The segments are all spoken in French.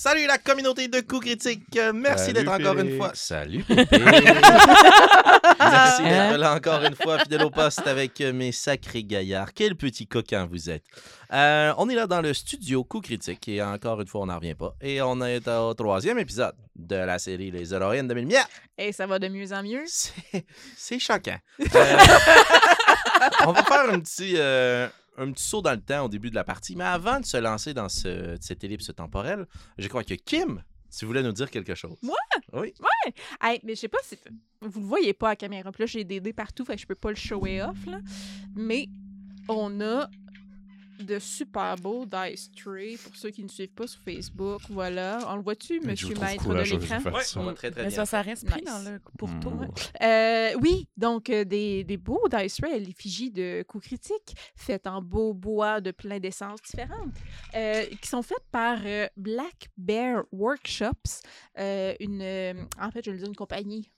Salut la communauté de coups critiques. Euh, Merci Salut, d'être encore une fois. Salut. Merci d'être là encore une fois, fidèle au poste avec euh, mes sacrés gaillards. Quel petit coquin vous êtes. Euh, on est là dans le studio Coup Critique et encore une fois, on n'en revient pas. Et on est au troisième épisode de la série Les héroïnes de Mille Et ça va de mieux en mieux. C'est c'est choquant. Euh, on va faire un petit, euh, un petit saut dans le temps au début de la partie. Mais avant de se lancer dans ce- cette ellipse temporelle, je crois que Kim, tu voulais nous dire quelque chose. Moi? Oui. Hey, mais je sais pas si vous le voyez pas à caméra. Puis là, j'ai des dés partout, fait que je peux pas le shower off. Là. Mais on a de super beaux dice trays pour ceux qui ne suivent pas sur Facebook. Voilà. On le voit-tu, monsieur maître de courageuse de l'écran? on très très Mais bien. ça, ça reste pris Nice. dans le pourtour. Mm. Euh, oui, donc euh, des, des beaux dice trays à l'effigie de coups critiques, faits en beau bois de plein d'essences différentes, euh, qui sont faites par euh, Black Bear Workshops, euh, une, euh, en fait, je vais le dire une compagnie,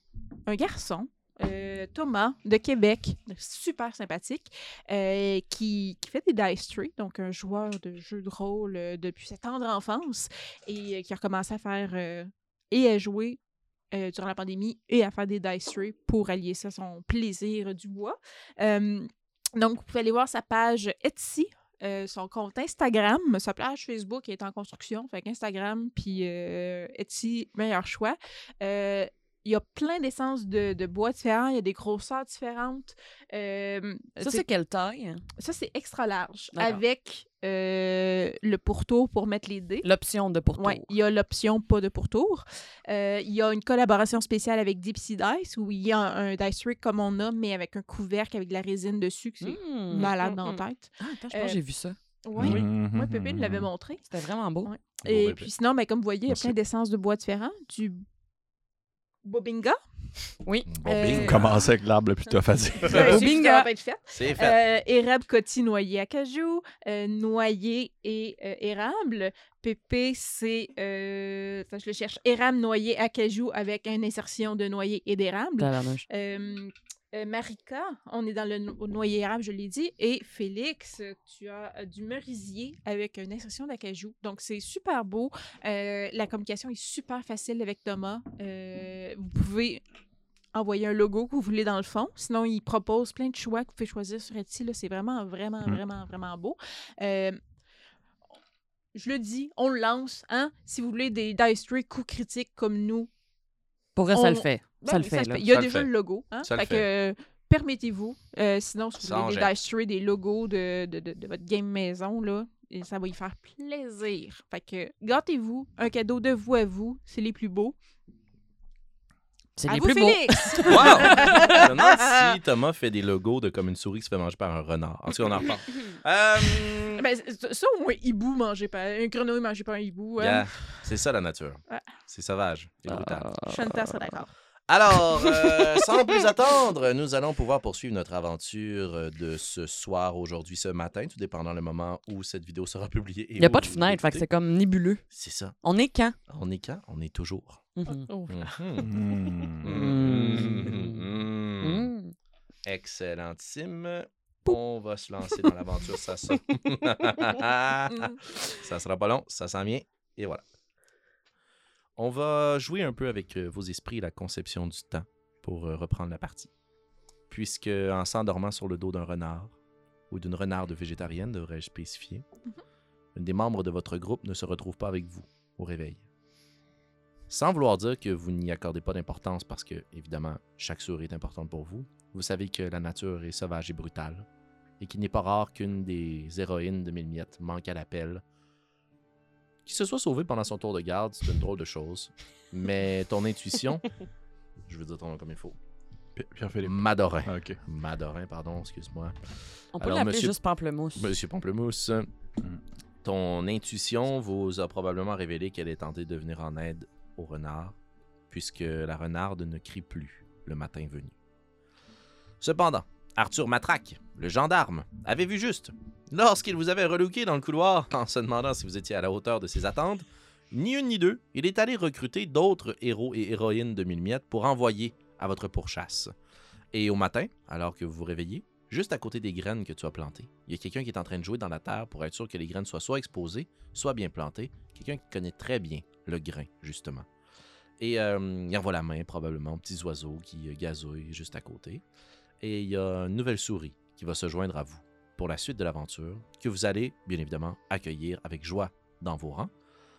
un garçon. Euh, Thomas de Québec, super sympathique, euh, qui, fait des dice trays, donc un joueur de jeux de rôle euh, depuis sa tendre enfance et qui a recommencé à faire et à jouer durant la pandémie et à faire des dice trays pour allier ça à son plaisir du bois. Donc, vous pouvez aller voir sa page Etsy, son compte Instagram, sa page Facebook est en construction, fait qu'Instagram puis Etsy, meilleur choix. Il y a plein d'essences de, de bois différents, il y a des grosseurs différentes. Euh, Ça, c'est- quelle taille? ça, c'est extra large, avec euh, le pourtour pour mettre les dés. L'option de pourtour. Oui, il y a l'option pas de pourtour. Euh, il y a une collaboration spéciale avec Dipsy Dice où il y a un, un dice rig comme on a, mais avec un couvercle avec de la résine dessus, que c'est Mm. malade Mm, dans la tête. Ah, attends, je pense Euh, que j'ai vu ça. Oui, Oui. Moi, Pépé nous l'avait montré. C'était vraiment beau. Ouais. Et bébé. puis sinon, ben, comme vous voyez, il y a plein d'essences de bois différents. Du bobinga. Oui. Bon, Euh, bingo. Commencer avec l'arbre le plus tough à dire? Ouais, Bobinga. ça va être fait. C'est fait. Euh, érable coty noyer acajou, euh, noyer et euh, érable. Pépé, c'est. Euh, attends, je le cherche. Érable, noyer, acajou avec une insertion de noyer et d'érable. Euh, Marika, on est dans le no- noyer érable, je l'ai dit. Et Félix, tu as euh, du merisier avec une insertion d'acajou. Donc, c'est super beau. Euh, la communication est super facile avec Thomas. Euh, vous pouvez envoyer un logo que vous voulez dans le fond. Sinon, il propose plein de choix que vous pouvez choisir sur Etsy. C'est vraiment, vraiment, Mm. vraiment, vraiment beau. Je le dis, on le lance. Hein? Si vous voulez des dice coups critiques comme nous, Pour vrai, ça On- le fait. ben ça le fait. Il y a Ça déjà le logo. Hein? Ça le fait que euh, permettez-vous. Euh, sinon, si vous Ça voulez des logos de, de, de- de votre game maison, là, et ça va y faire plaisir. Fait que gâtez-vous. Un cadeau de vous à vous. C'est les plus beaux. C'est À les vous, plus beaux. Félix! Wow! Je me demande si Thomas fait des logos de comme une souris qui se fait manger par un renard. En tout cas, on en reparle. Euh, Ben, ça, au moins, hibou mangé par un grenouille mangé par un hibou. hein? C'est ça la nature. Ouais. C'est sauvage et brutal. Ah. Shanta serait d'accord. Alors, euh, sans plus attendre, nous allons pouvoir poursuivre notre aventure euh, de ce soir, aujourd'hui, ce matin, tout dépendant le moment où cette vidéo sera publiée. Il n'y a pas de fenêtre, fait que c'est comme nébuleux. C'est ça. On est quand? On est quand? On est toujours. Mhm. Oh. Mhm. Mhm. Mhm. Excellentissime. On va se lancer dans l'aventure, ça sera... Mm. ça sera pas long, ça s'en vient, et voilà. On va jouer un peu avec euh, vos esprits et la conception du temps pour euh, reprendre la partie. Puisque en s'endormant sur le dos d'un renard, ou d'une renarde végétarienne, devrais-je spécifier, une des membres de votre groupe ne se retrouve pas avec vous au réveil. Sans vouloir dire que vous n'y accordez pas d'importance parce que, évidemment, chaque souris est importante pour vous, vous savez que la nature est sauvage et brutale, et qu'il n'est pas rare qu'une des héroïnes de Mille Miettes manque à l'appel. Qu'il se soit sauvé pendant son tour de garde, c'est une drôle de chose. Mais ton intuition, je veux dire ton nom comme il faut, Pi- Pierre-Philippe. Madorin. Ah, ok. Madorin, pardon, excuse-moi. On peut l'appeler monsieur- juste pamplemousse. Monsieur Pamplemousse, ton intuition vous a probablement révélé qu'elle est tentée de venir en aide au renard, puisque la renarde ne crie plus le matin venu. Cependant, Arthur Matraque, le gendarme, avait vu juste. Lorsqu'il vous avait relooké dans le couloir en se demandant si vous étiez à la hauteur de ses attentes, ni une ni deux, il est allé recruter d'autres héros et héroïnes de mille miettes pour envoyer à votre pourchasse. Et au matin, alors que vous vous réveillez, juste à côté des graines que tu as plantées, il y a quelqu'un qui est en train de jouer dans la terre pour être sûr que les graines soient soit exposées, soit bien plantées, quelqu'un qui connaît très bien le grain, justement. Et euh, il envoie la main, probablement, aux petits oiseaux qui euh, gazouillent juste à côté. Et il y a une nouvelle souris qui va se joindre à vous pour la suite de l'aventure, que vous allez, bien évidemment, accueillir avec joie dans vos rangs.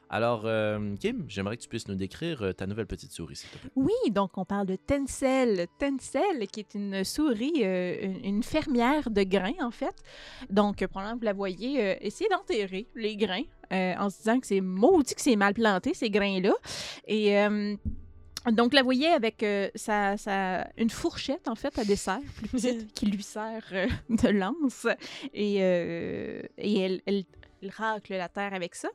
Alors, euh, Kim, j'aimerais que tu puisses nous décrire euh, ta nouvelle petite souris, s'il te. Oui, donc on parle de Tencel. Tencel, qui est une souris, euh, une, fermière de grains, en fait. Donc, probablement, vous la voyez euh, d'enterrer les grains en se disant que c'est maudit que c'est mal planté, ces grains-là. Et. Donc, la voyez avec euh, sa, sa- une fourchette, en fait, à dessert, plus petite, qui lui sert euh, de lance. Et, euh, et elle, elle, elle racle la terre avec ça.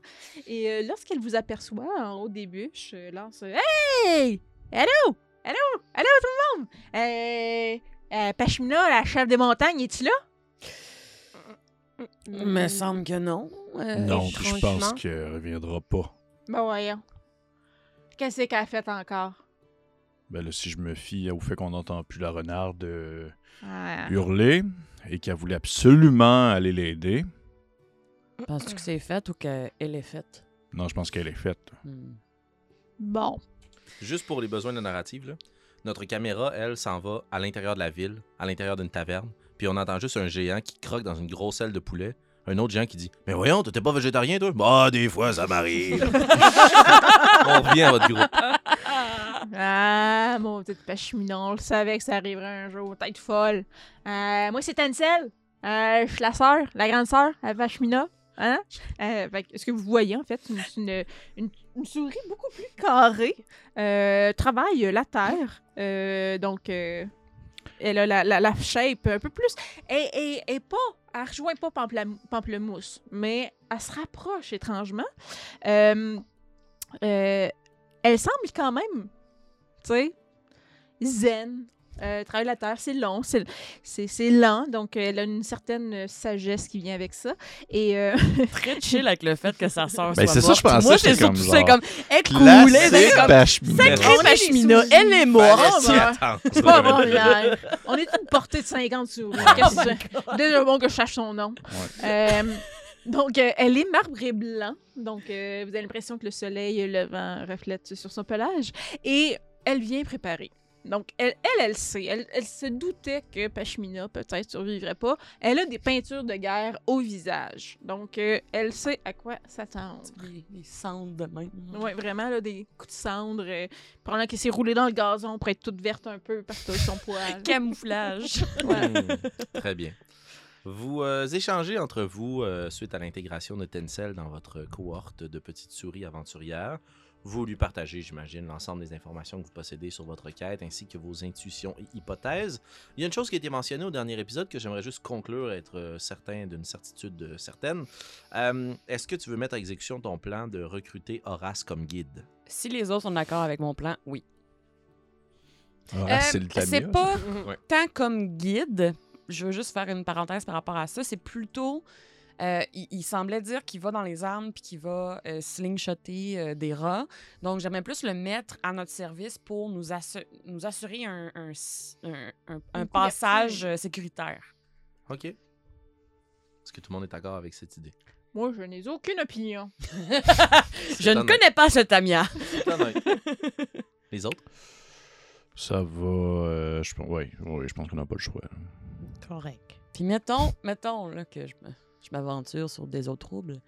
Et euh, lorsqu'elle vous aperçoit en haut des bûches, lance Hey! Allô? Allô? Allô, tout le monde? Euh, euh, Pashmina, la chef des montagnes, es-tu là? Me semble que non. Euh, non, je pense qu'elle reviendra pas. Ben voyons. Qu'est-ce qu'elle a fait encore? Ben là, si je me fie au fait qu'on n'entend plus la renarde euh, Ah. hurler et qu'elle voulait absolument aller l'aider, Penses-tu que c'est fait ou qu'elle est faite? non, je pense qu'elle est faite. Hmm. Bon. Juste pour les besoins de la narrative, là, notre caméra, elle, s'en va à l'intérieur de la ville, à l'intérieur d'une taverne, puis on entend juste un géant qui croque dans une grosse aile de poulet. Un autre géant qui dit Mais voyons, t'étais pas végétarien, toi Bah, des fois, ça m'arrive. on revient à votre groupe. Ah, mon petit Pashmina, on le savait que ça arriverait un jour, tête folle. Euh, moi, c'est Tencel. Euh, je suis la sœur, la grande sœur à Pashmina. Hein? Euh, fait que ce que vous voyez, en fait, c'est une, une, une- une souris beaucoup plus carrée. Euh, travaille la terre. Euh, donc, euh, elle a la, la, la shape un peu plus. Et, et, et pas, elle rejoint pas Pamplemousse, mais elle se rapproche étrangement. Euh, euh, elle semble quand même, tu sais, zen. Euh, travailler la terre, c'est long, c'est- lent, donc euh, elle a une certaine euh, sagesse qui vient avec ça. Et euh, Très chill avec le fait que sa sœur Ben, soit c'est ça, morte. je pensais, Moi, c'est surtout ça, comme, elle coulait, c'est comme, Pashmina. sacré On est des Pashmina, souris. elle est morte. Attendre. c'est pas bon, hier. On est une portée de 50 souris. Qu'est-ce que c'est? Déjà bon que je sache son nom. Euh, donc, euh, elle est marbre et blanc. Donc, euh, vous avez l'impression que le soleil et le vent reflètent sur son pelage. Et elle vient préparer. Donc, elle, elle, elle sait. Elle, elle se doutait que Pashmina peut-être survivrait pas. Elle a des peintures de guerre au visage. Donc, euh, elle sait à quoi s'attendre. Les cendres de même. Oui, vraiment, là, des coups de cendre. Euh, probablement qu'elle s'est roulée dans le gazon pour être toute verte un peu parce que son poil. Camouflage. Ouais. Hmm, Très bien. Vous euh, échangez entre vous euh, suite à l'intégration de Tencel dans votre cohorte de petites souris aventurières. Vous lui partagez, j'imagine, l'ensemble des informations que vous possédez sur votre quête ainsi que vos intuitions et hypothèses. Il y a une chose qui a été mentionnée au dernier épisode que j'aimerais juste conclure, être euh, certain d'une certitude euh, certaine. Euh, Est-ce que tu veux mettre à exécution ton plan de recruter Horace comme guide? Si les autres sont d'accord avec mon plan, oui. Ah, Euh, c'est le Tamia, c'est pas Ouais. tant comme guide. Je veux juste faire une parenthèse par rapport à ça. C'est plutôt. Euh, il, il semblait dire qu'il va dans les armes puis qu'il va euh, slingshotter euh, des rats. Donc, j'aimerais plus le mettre à notre service pour nous, assu- nous assurer un, un s- un- un- un Une passage euh, sécuritaire. Ok. Est-ce que tout le monde est d'accord avec cette idée? Moi, je n'ai aucune opinion. Je ne connais pas ce Tamia. Les autres? Ça va. euh, je, pense- ouais, ouais, je pense qu'on n'a pas le choix. Correct. Puis mettons, mettons là, que je me- je m'aventure sur des eaux troubles.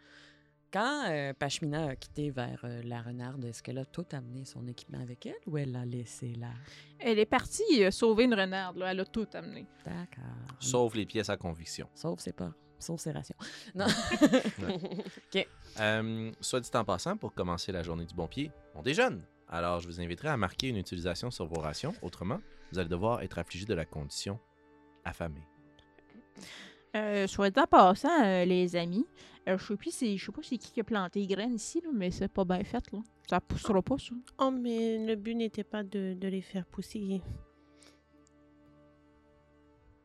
Quand euh, Pashmina a quitté vers euh, la renarde, est-ce qu'elle a tout amené son équipement avec elle ou elle l'a laissé là? Elle est partie euh, sauver une renarde. Là. Elle a tout amené. D'accord. Sauf les pièces à conviction. Sauf ses pas. Sauf ses rations. Non. Euh, soit dit en passant, pour commencer la journée du bon pied, on déjeune. Alors, je vous inviterai à marquer une utilisation sur vos rations. Autrement, vous allez devoir être affligé de la condition affamé. Euh, soit dit en passant, euh, les amis, euh, je sais plus je sais pas c'est qui qui a planté les graines ici, là, mais c'est pas bien fait. Là. Ça poussera pas, ça. Oh, mais le but n'était pas de, de les faire pousser.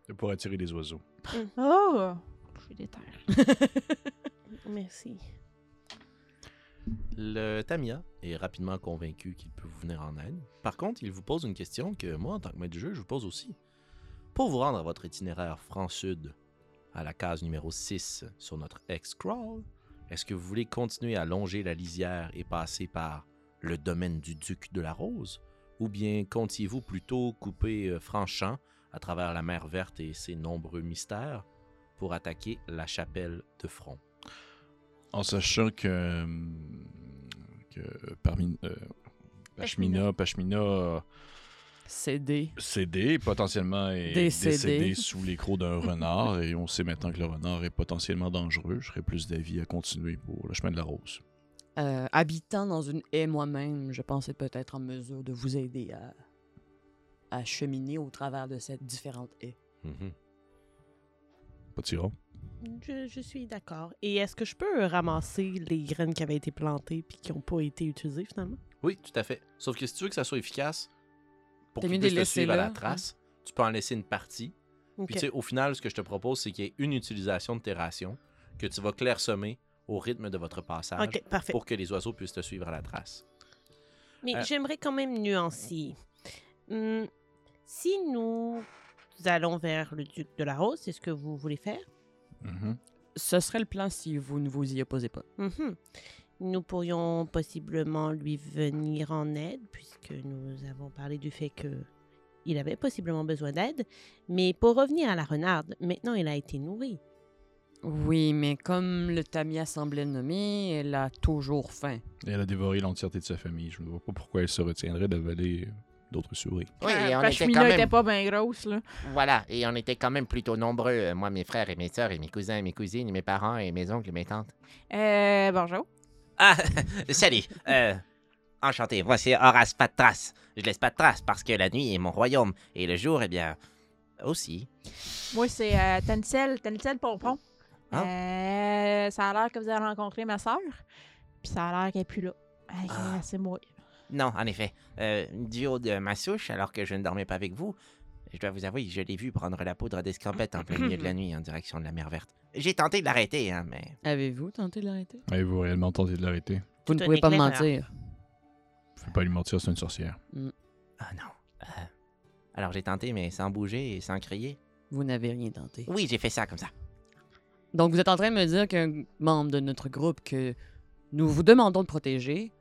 C'est pour attirer les oiseaux. Oh! J'ai des terres. Merci. Le Tamia est rapidement convaincu qu'il peut vous venir en aide. Par contre, il vous pose une question que moi, en tant que maître du jeu, je vous pose aussi. Pour vous rendre à votre itinéraire franc-sud, à la case numéro 6 sur notre X-Crawl, est-ce que vous voulez continuer à longer la lisière et passer par le domaine du duc de la Rose? Ou bien comptiez-vous plutôt couper euh, franc-champ à travers la mer verte et ses nombreux mystères pour attaquer la chapelle de front? En sachant que, que parmi euh, Pashmina, Pashmina a Cédé. cédé, potentiellement est Décédé. décédé sous les crocs d'un renard, et on sait maintenant que le renard est potentiellement dangereux. Je serais plus d'avis à continuer pour le chemin de la rose. Euh, habitant dans une haie moi-même, je pensais peut-être en mesure de vous aider à, à cheminer au travers de cette différente haie. Mhm. Pas de. Je, je suis d'accord. Et est-ce que je peux ramasser les graines qui avaient été plantées puis qui n'ont pas été utilisées finalement? Oui, tout à fait. Sauf que si tu veux que ça soit efficace, pour T'as qu'il mieux de puisse les te suivre à la trace, tu peux en laisser une partie. Puis tu sais, au final, ce que je te propose, c'est qu'il y ait une utilisation de tes rations que tu vas clairsemer au rythme de votre passage pour que les oiseaux puissent te suivre à la trace. Mais Euh, j'aimerais quand même nuancer. Hum, si nous allons vers le duc de la Rose, c'est ce que vous voulez faire? Mhm. Ce serait le plan si vous ne vous y opposez pas. Mhm. Nous pourrions possiblement lui venir en aide, puisque nous avons parlé du fait que il avait possiblement besoin d'aide. Mais pour revenir à la renarde, maintenant il a été nourri. Oui, mais comme le Tamia semblait nommer, elle a toujours faim. Et elle a dévoré l'entièreté de sa famille. Je ne vois pas pourquoi elle se retiendrait d'avaler d'autres souris. Oui, et on était Pashmina quand était même... pas bien grosse, là. Voilà, et on était quand même plutôt nombreux, euh, moi, mes frères et mes sœurs, et mes cousins et mes cousines, et mes parents et mes oncles et mes tantes. Euh, bonjour. Ah, salut. Euh, enchanté, voici Horace Patras. Je laisse pas de traces parce que la nuit est mon royaume, et le jour, eh bien, aussi. Moi, c'est euh, Tansel, Tansel Pompon. Ah. Euh, ça a l'air que vous avez rencontré ma soeur. Puis ça a l'air qu'elle est plus là. Que, Ah. C'est moi. Non, en effet. Euh, du haut de ma souche, alors que je ne dormais pas avec vous, je dois vous avouer, je l'ai vu prendre la poudre d'escampette en plein milieu de la nuit en direction de la mer verte. J'ai tenté de l'arrêter, hein, mais... Avez-vous tenté de l'arrêter? Avez-vous réellement tenté de l'arrêter? Vous ne pouvez pas me mentir. Faut pas lui mentir, c'est une sorcière. Ah non. Euh, alors j'ai tenté, mais sans bouger et sans crier. Vous n'avez rien tenté. Oui, j'ai fait ça comme ça. Donc, vous êtes en train de me dire qu'un membre de notre groupe que nous vous demandons de protéger,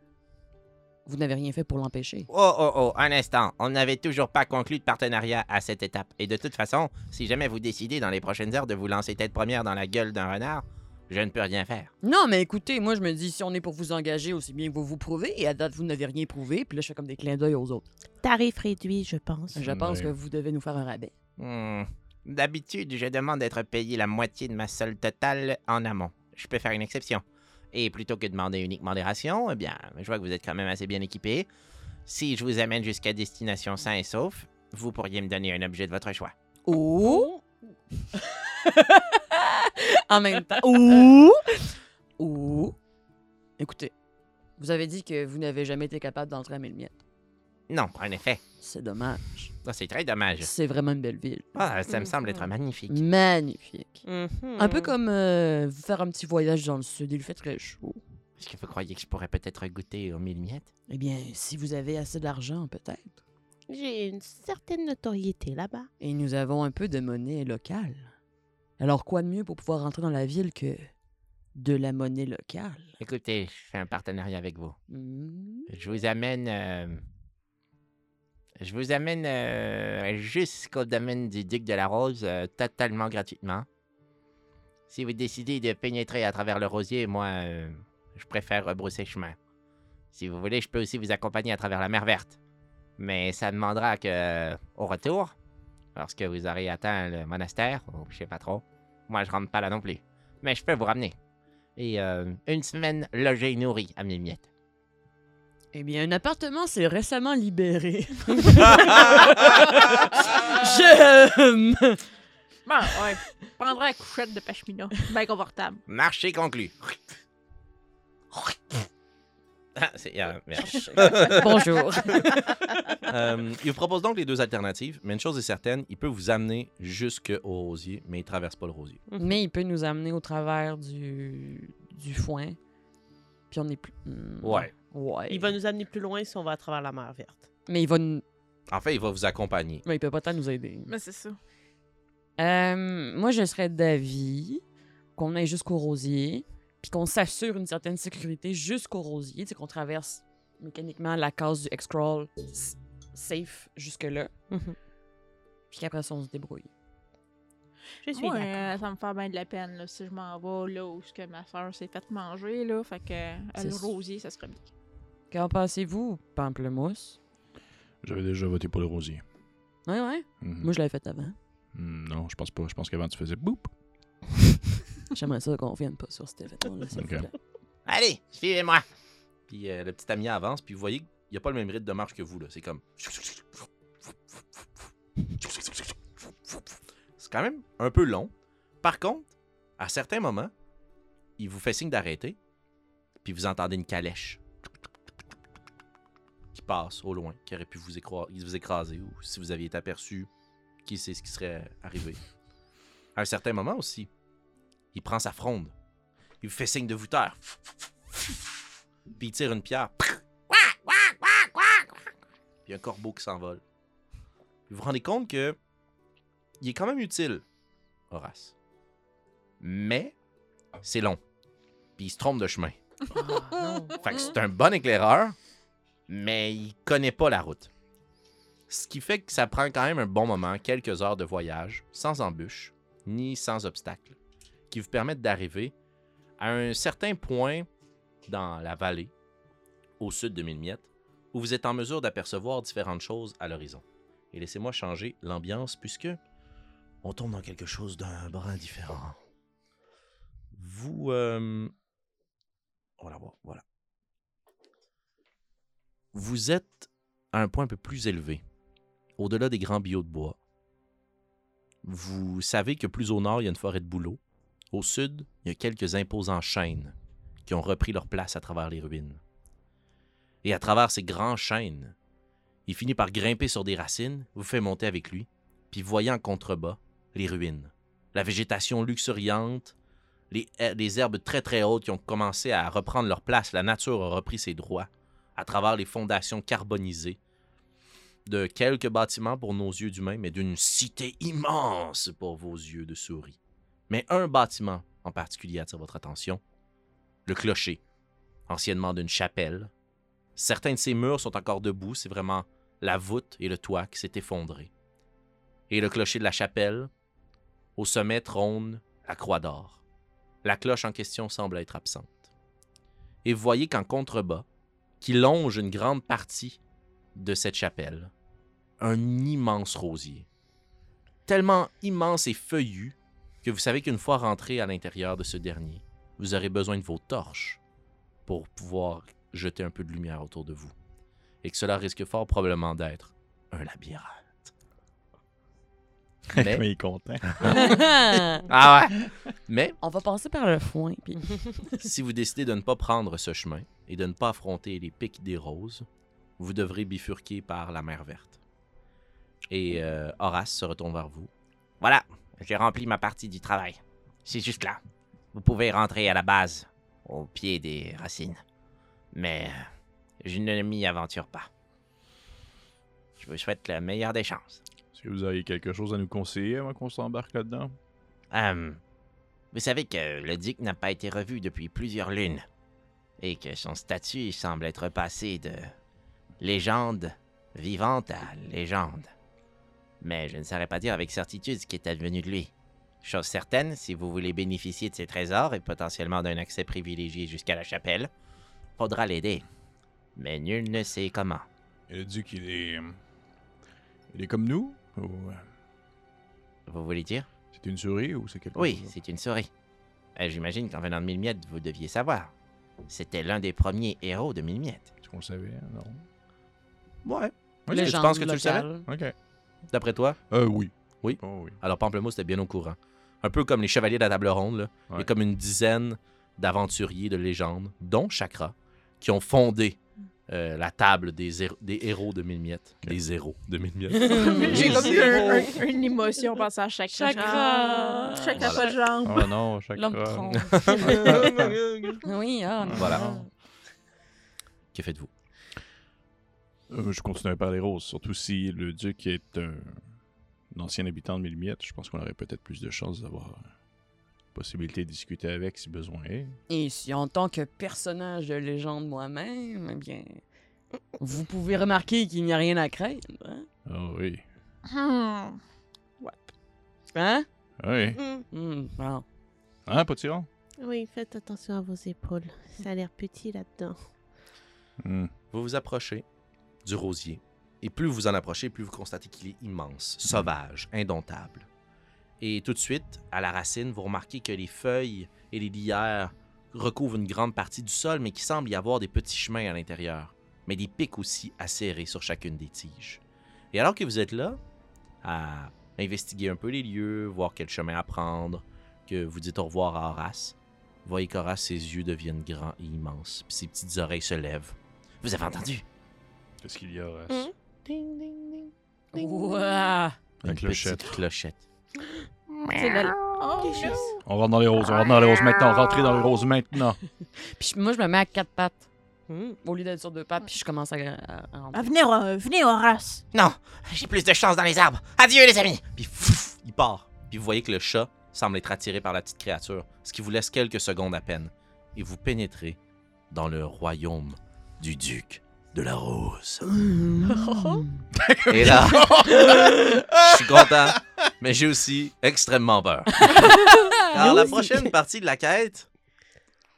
vous n'avez rien fait pour l'empêcher. Oh, oh, oh, un instant. On n'avait toujours pas conclu de partenariat à cette étape. Et de toute façon, si jamais vous décidez dans les prochaines heures de vous lancer tête première dans la gueule d'un renard, je ne peux rien faire. Non, mais écoutez, moi, je me dis, si on est pour vous engager, aussi bien que vous vous prouvez. Et à date, vous n'avez rien prouvé. Puis là, je fais comme des clins d'œil aux autres. Tarif réduit, je pense. Je pense que vous devez nous faire un rabais. Hmm. D'habitude, je demande d'être payé la moitié de ma solde totale en amont. Je peux faire une exception. Et plutôt que de demander uniquement des rations, eh bien, je vois que vous êtes quand même assez bien équipé. Si je vous amène jusqu'à destination sain et sauf, vous pourriez me donner un objet de votre choix. Ou? en même temps. Ou? Ou? Écoutez, vous avez dit que vous n'avez jamais été capable d'entrer à mille miettes. Non, en effet. C'est dommage. Ça, C'est très dommage. C'est vraiment une belle ville. Ah, ça me semble être magnifique. Magnifique. Mhm. Un peu comme euh, faire un petit voyage dans le sud. Il fait très chaud. Est-ce que vous croyez que je pourrais peut-être goûter aux mille miettes? Eh bien, si vous avez assez d'argent, peut-être. J'ai une certaine notoriété là-bas. Et nous avons un peu de monnaie locale. Alors, quoi de mieux pour pouvoir rentrer dans la ville que de la monnaie locale? Écoutez, je fais un partenariat avec vous. Hmm. Je vous amène. euh, Je vous amène euh, jusqu'au domaine du Duc de la Rose, euh, totalement gratuitement. Si vous décidez de pénétrer à travers le rosier, moi, euh, je préfère rebrousser chemin. Si vous voulez, je peux aussi vous accompagner à travers la mer verte. Mais ça demandera que, au retour, lorsque vous aurez atteint le monastère, ou je sais pas trop, moi je rentre pas là non plus. Mais je peux vous ramener. Et une semaine logée nourrie à mille miettes. Eh bien, un appartement s'est récemment libéré. J'aime! Bon, ouais. Prendrai la couchette de Pashmina. Bien confortable. Marché conclu. Ah, c'est... merde. Bonjour. Euh, il vous propose donc les deux alternatives, mais une chose est certaine, il peut vous amener jusqu'au rosier, mais il traverse pas le rosier. Mais il peut nous amener au travers du, du foin. Puis on est plus. hmm, Ouais. Ouais. Il va nous amener plus loin si on va à travers la mer verte. Mais il va nous. En fait, il va vous accompagner. Mais il peut pas tant nous aider. Mais c'est ça. Euh, moi, je serais d'avis qu'on aille jusqu'au rosier, puis qu'on s'assure une certaine sécurité jusqu'au rosier, tu sais, qu'on traverse mécaniquement la case du X-Crawl safe jusque-là. Mhm. Puis qu'après ça, on se débrouille. Je suis euh, ça me fait bien de la peine là, si je m'en vais là où ce que ma soeur s'est faite manger. Là, fait que euh, C'est le rosier, ça serait bien. Qu'en pensez-vous, Pamplemousse? J'avais déjà voté pour le rosier. Ouais, ouais. Mhm. Moi, je l'avais fait avant. Hmm, Non, je pense pas. Je pense qu'avant, tu faisais boop. J'aimerais ça qu'on revienne pas sur cet événement-là. Allez, suivez-moi. Puis euh, le petit ami avance, puis vous voyez qu'il n'y a pas le même rythme de marche que vous. là. C'est comme. C'est quand même un peu long. Par contre, à certains moments, il vous fait signe d'arrêter, puis vous entendez une calèche qui passe au loin, qui aurait pu vous, vous écraser, ou si vous aviez été aperçu, qui sait ce qui serait arrivé. À un certain moment aussi, il prend sa fronde. Il vous fait signe de vous taire. Puis il tire une pierre. Puis un corbeau qui s'envole. Vous vous rendez compte que il est quand même utile, Horace. Mais c'est long. Puis il se trompe de chemin. Ah. Fait que c'est un bon éclaireur, mais il connaît pas la route. Ce qui fait que ça prend quand même un bon moment, quelques heures de voyage, sans embûches, ni sans obstacles, qui vous permettent d'arriver à un certain point dans la vallée, au sud de Milmiette, où vous êtes en mesure d'apercevoir différentes choses à l'horizon. Et laissez-moi changer l'ambiance puisque on tombe dans quelque chose d'un brin différent. Vous, euh, on voilà. Vous êtes à un point un peu plus élevé, au-delà des grands billots de bois. Vous savez que plus au nord, il y a une forêt de bouleaux. Au sud, il y a quelques imposants chênes qui ont repris leur place à travers les ruines. Et à travers ces grands chênes, il finit par grimper sur des racines, vous fait monter avec lui, puis voyez en contrebas les ruines, la végétation luxuriante, les herbes très très hautes qui ont commencé à reprendre leur place, la nature a repris ses droits à travers les fondations carbonisées de quelques bâtiments pour nos yeux d'humains, mais d'une cité immense pour vos yeux de souris. Mais un bâtiment en particulier attire votre attention, le clocher, anciennement d'une chapelle. Certains de ses murs sont encore debout, c'est vraiment la voûte et le toit qui s'est effondré. Et le clocher de la chapelle, au sommet trône la croix d'or. La cloche en question semble être absente. Et vous voyez qu'en contrebas, qui longe une grande partie de cette chapelle, un immense rosier. Tellement immense et feuillu que vous savez qu'une fois rentré à l'intérieur de ce dernier, vous aurez besoin de vos torches pour pouvoir jeter un peu de lumière autour de vous. Et que cela risque fort probablement d'être un labyrinthe. Mais- Mais il est content. Ah ouais! Mais On va passer par le foin. Puis... si vous décidez de ne pas prendre ce chemin et de ne pas affronter les pics des roses, vous devrez bifurquer par la mer verte. Et euh, Horace se retourne vers vous. Voilà, j'ai rempli ma partie du travail. C'est juste là. Vous pouvez rentrer à la base, au pied des racines. Mais euh, je ne m'y aventure pas. Je vous souhaite la meilleure des chances. Est-ce que vous avez quelque chose à nous conseiller avant qu'on s'embarque là-dedans? Hum, vous savez que le duc n'a pas été revu depuis plusieurs lunes. Et que son statut semble être passé de légende vivante à légende. Mais je ne saurais pas dire avec certitude ce qui est advenu de lui. Chose certaine, si vous voulez bénéficier de ses trésors et potentiellement d'un accès privilégié jusqu'à la chapelle, faudra l'aider. Mais nul ne sait comment. Et le duc, il est. euh, Il est comme nous? Ou euh, Vous voulez dire? C'est une souris ou c'est quelque Oui, chose? c'est une souris. Euh, J'imagine qu'en venant de Mille Miettes, vous deviez savoir. C'était l'un des premiers héros de Mille Miettes. Est-ce qu'on le savait? Non. Ouais. Ok. tu penses que tu le. Ok. D'après toi? Euh, oui. Oui? Oh, oui. Alors Pamplemousse était bien au courant. Un peu comme les chevaliers de la table ronde, là. il y a comme une dizaine d'aventuriers de légende, dont Chakra, qui ont fondé euh, la table des, des héros de mille miettes. Des héros de mille miettes. J'ai comme un- un- une émotion pensant à chaque Chakra. Chakra Voilà. pas de jambe. Oh non, chaque L'homme oui, ah. Voilà. que faites-vous? Euh, je continue à parler rose, surtout si le duc est un, un ancien habitant de Milmiette. Je pense qu'on aurait peut-être plus de chances d'avoir possibilité de discuter avec si besoin est. Et si en tant que personnage de légende moi-même, eh bien, Vous pouvez remarquer qu'il n'y a rien à craindre. Hein? Ah oui. Hmm. Hein? Oui. Hmm. Hmm, bon. Hein, Potiron? Oui, faites attention à vos épaules. Ça a l'air petit là-dedans. Hmm. Vous vous approchez du rosier. Et plus vous en approchez, plus vous constatez qu'il est immense, sauvage, indomptable. Et tout de suite, à la racine, vous remarquez que les feuilles et les lierres recouvrent une grande partie du sol, mais qu'il semble y avoir des petits chemins à l'intérieur, mais des pics aussi acérés sur chacune des tiges. Et alors que vous êtes là, à investiguer un peu les lieux, voir quel chemin à prendre, que vous dites au revoir à Horace, vous voyez qu'Horace, ses yeux deviennent grands et immenses, puis ses petites oreilles se lèvent. Vous avez entendu? Qu'est-ce qu'il y a, Horace? Hmm. Ding, ding, ding. Ouah. Une Une clochette. petite clochette. La... Oh. On rentre dans les roses, on rentre dans les roses maintenant, rentrez dans les roses maintenant. Puis moi, je me mets à quatre pattes Hmm. au lieu d'être sur deux pattes, puis je commence à, à-. Ah, venez, euh, venez, Horace. Non, j'ai plus de chance dans les arbres. Adieu, les amis. Puis fouf, il part. Puis vous voyez que le chat semble être attiré par la petite créature, ce qui vous laisse quelques secondes à peine. Et vous pénétrez dans le royaume du duc de la rose. Et là, je suis content, mais j'ai aussi extrêmement peur. Alors, la prochaine partie de la quête,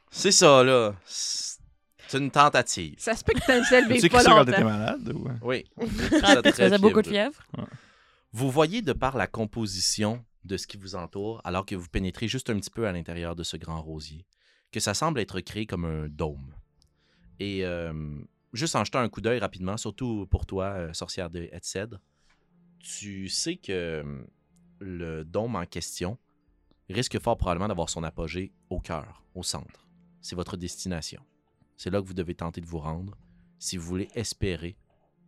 c'est ça, là. C'est une tentative. Ça se peut que Tu vive sais pas qui ça quand t'étais longtemps. malade ou... Oui. Ah, tu faisais beaucoup de fièvre? Vous voyez de par la composition de ce qui vous entoure, alors que vous pénétrez juste un petit peu à l'intérieur de ce grand rosier, que ça semble être créé comme un dôme. Et euh, juste en jetant un coup d'œil rapidement, surtout pour toi, euh, sorcière de Hedsed, tu sais que euh, le dôme en question risque fort probablement d'avoir son apogée au cœur, au centre. C'est votre destination. C'est là que vous devez tenter de vous rendre si vous voulez espérer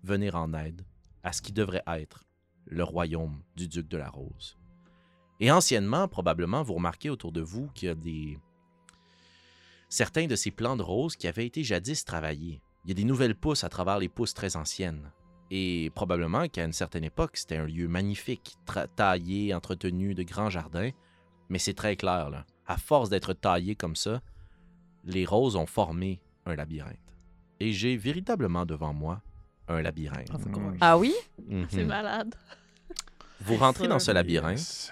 venir en aide à ce qui devrait être le royaume du duc de la Rose. Et anciennement, probablement, vous remarquez autour de vous qu'il y a des... certains de ces plants de rose qui avaient été jadis travaillés. Il y a des nouvelles pousses à travers les pousses très anciennes. Et probablement qu'à une certaine époque, c'était un lieu magnifique, taillé, entretenu de grands jardins. Mais c'est très clair, là. À force d'être taillé comme ça, les roses ont formé un labyrinthe. Et j'ai véritablement devant moi un labyrinthe. Ah oui? C'est Mhm. malade. Vous rentrez dans ce labyrinthe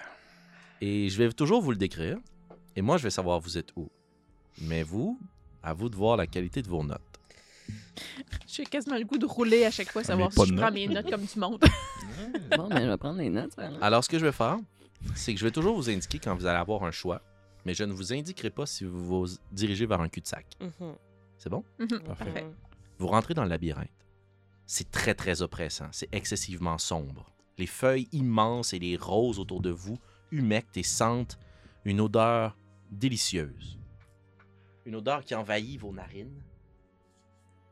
et je vais toujours vous le décrire. Et moi, je vais savoir vous êtes où. Mais vous, à vous de voir la qualité de vos notes. J'ai quasiment le goût de rouler à chaque fois, savoir si je prends notes. mes notes comme du monde. Bon, ben, je vais prendre notes. Alors, ce que je vais faire, c'est que je vais toujours vous indiquer quand vous allez avoir un choix, mais je ne vous indiquerai pas si vous vous dirigez vers un cul-de-sac. Mhm. C'est bon? Mhm, Parfait. Mhm. Vous rentrez dans le labyrinthe. C'est très, très oppressant. C'est excessivement sombre. Les feuilles immenses et les roses autour de vous humectent et sentent une odeur délicieuse. Une odeur qui envahit vos narines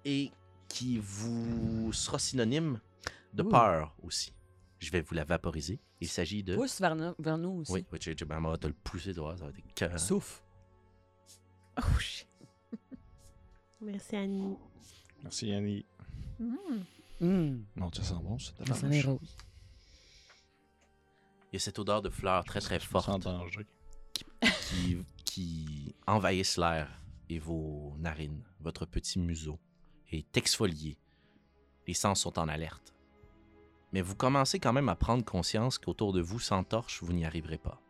et qui vous sera synonyme de Ouh. peur aussi. Je vais vous la vaporiser. Il s'agit de... Pousse vers, nous- vers nous aussi. Oui, oui, tu tu- on va te le pousser, vois, ça va être écœurant. Souffle. Oh, shit. Merci Annie. Merci, Yanni. Mm. Hum, Non, ça sent bon, ça. ça sent les roses. Il y a cette odeur de fleurs très très forte. danger. qui, qui envahissent l'air et vos narines, votre petit museau est exfolié. Les sens sont en alerte. Mais vous commencez quand même à prendre conscience qu'autour de vous, sans torche, vous n'y arriverez pas.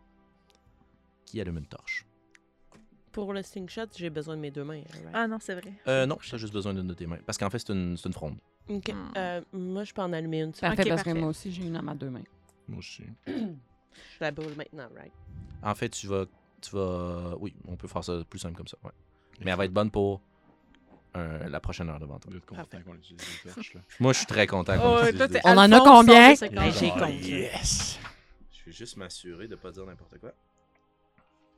Qui allume une torche? Pour le slingshot, j'ai besoin de mes deux mains. right? Ah non, c'est vrai. Euh, non, j'ai juste besoin d'une de tes mains. Parce qu'en fait, c'est une, c'est une fronde. Ok. Hmm. Euh, moi, je peux en allumer une seule. Parfait, Ok, parce que moi aussi, j'ai une à ma deux mains. Moi aussi. Je la brûle maintenant, right? En fait, tu vas. Tu vas. Oui, on peut faire ça plus simple comme ça. ouais. Mais elle va être bonne pour euh, la prochaine heure devant toi. Vous êtes content qu'on utilise les torches, là? Moi, je suis très content. qu'on Oh, utilise des- On en a combien? 150. Ben, j'ai compris. Yes! Je vais juste m'assurer de ne pas dire n'importe quoi.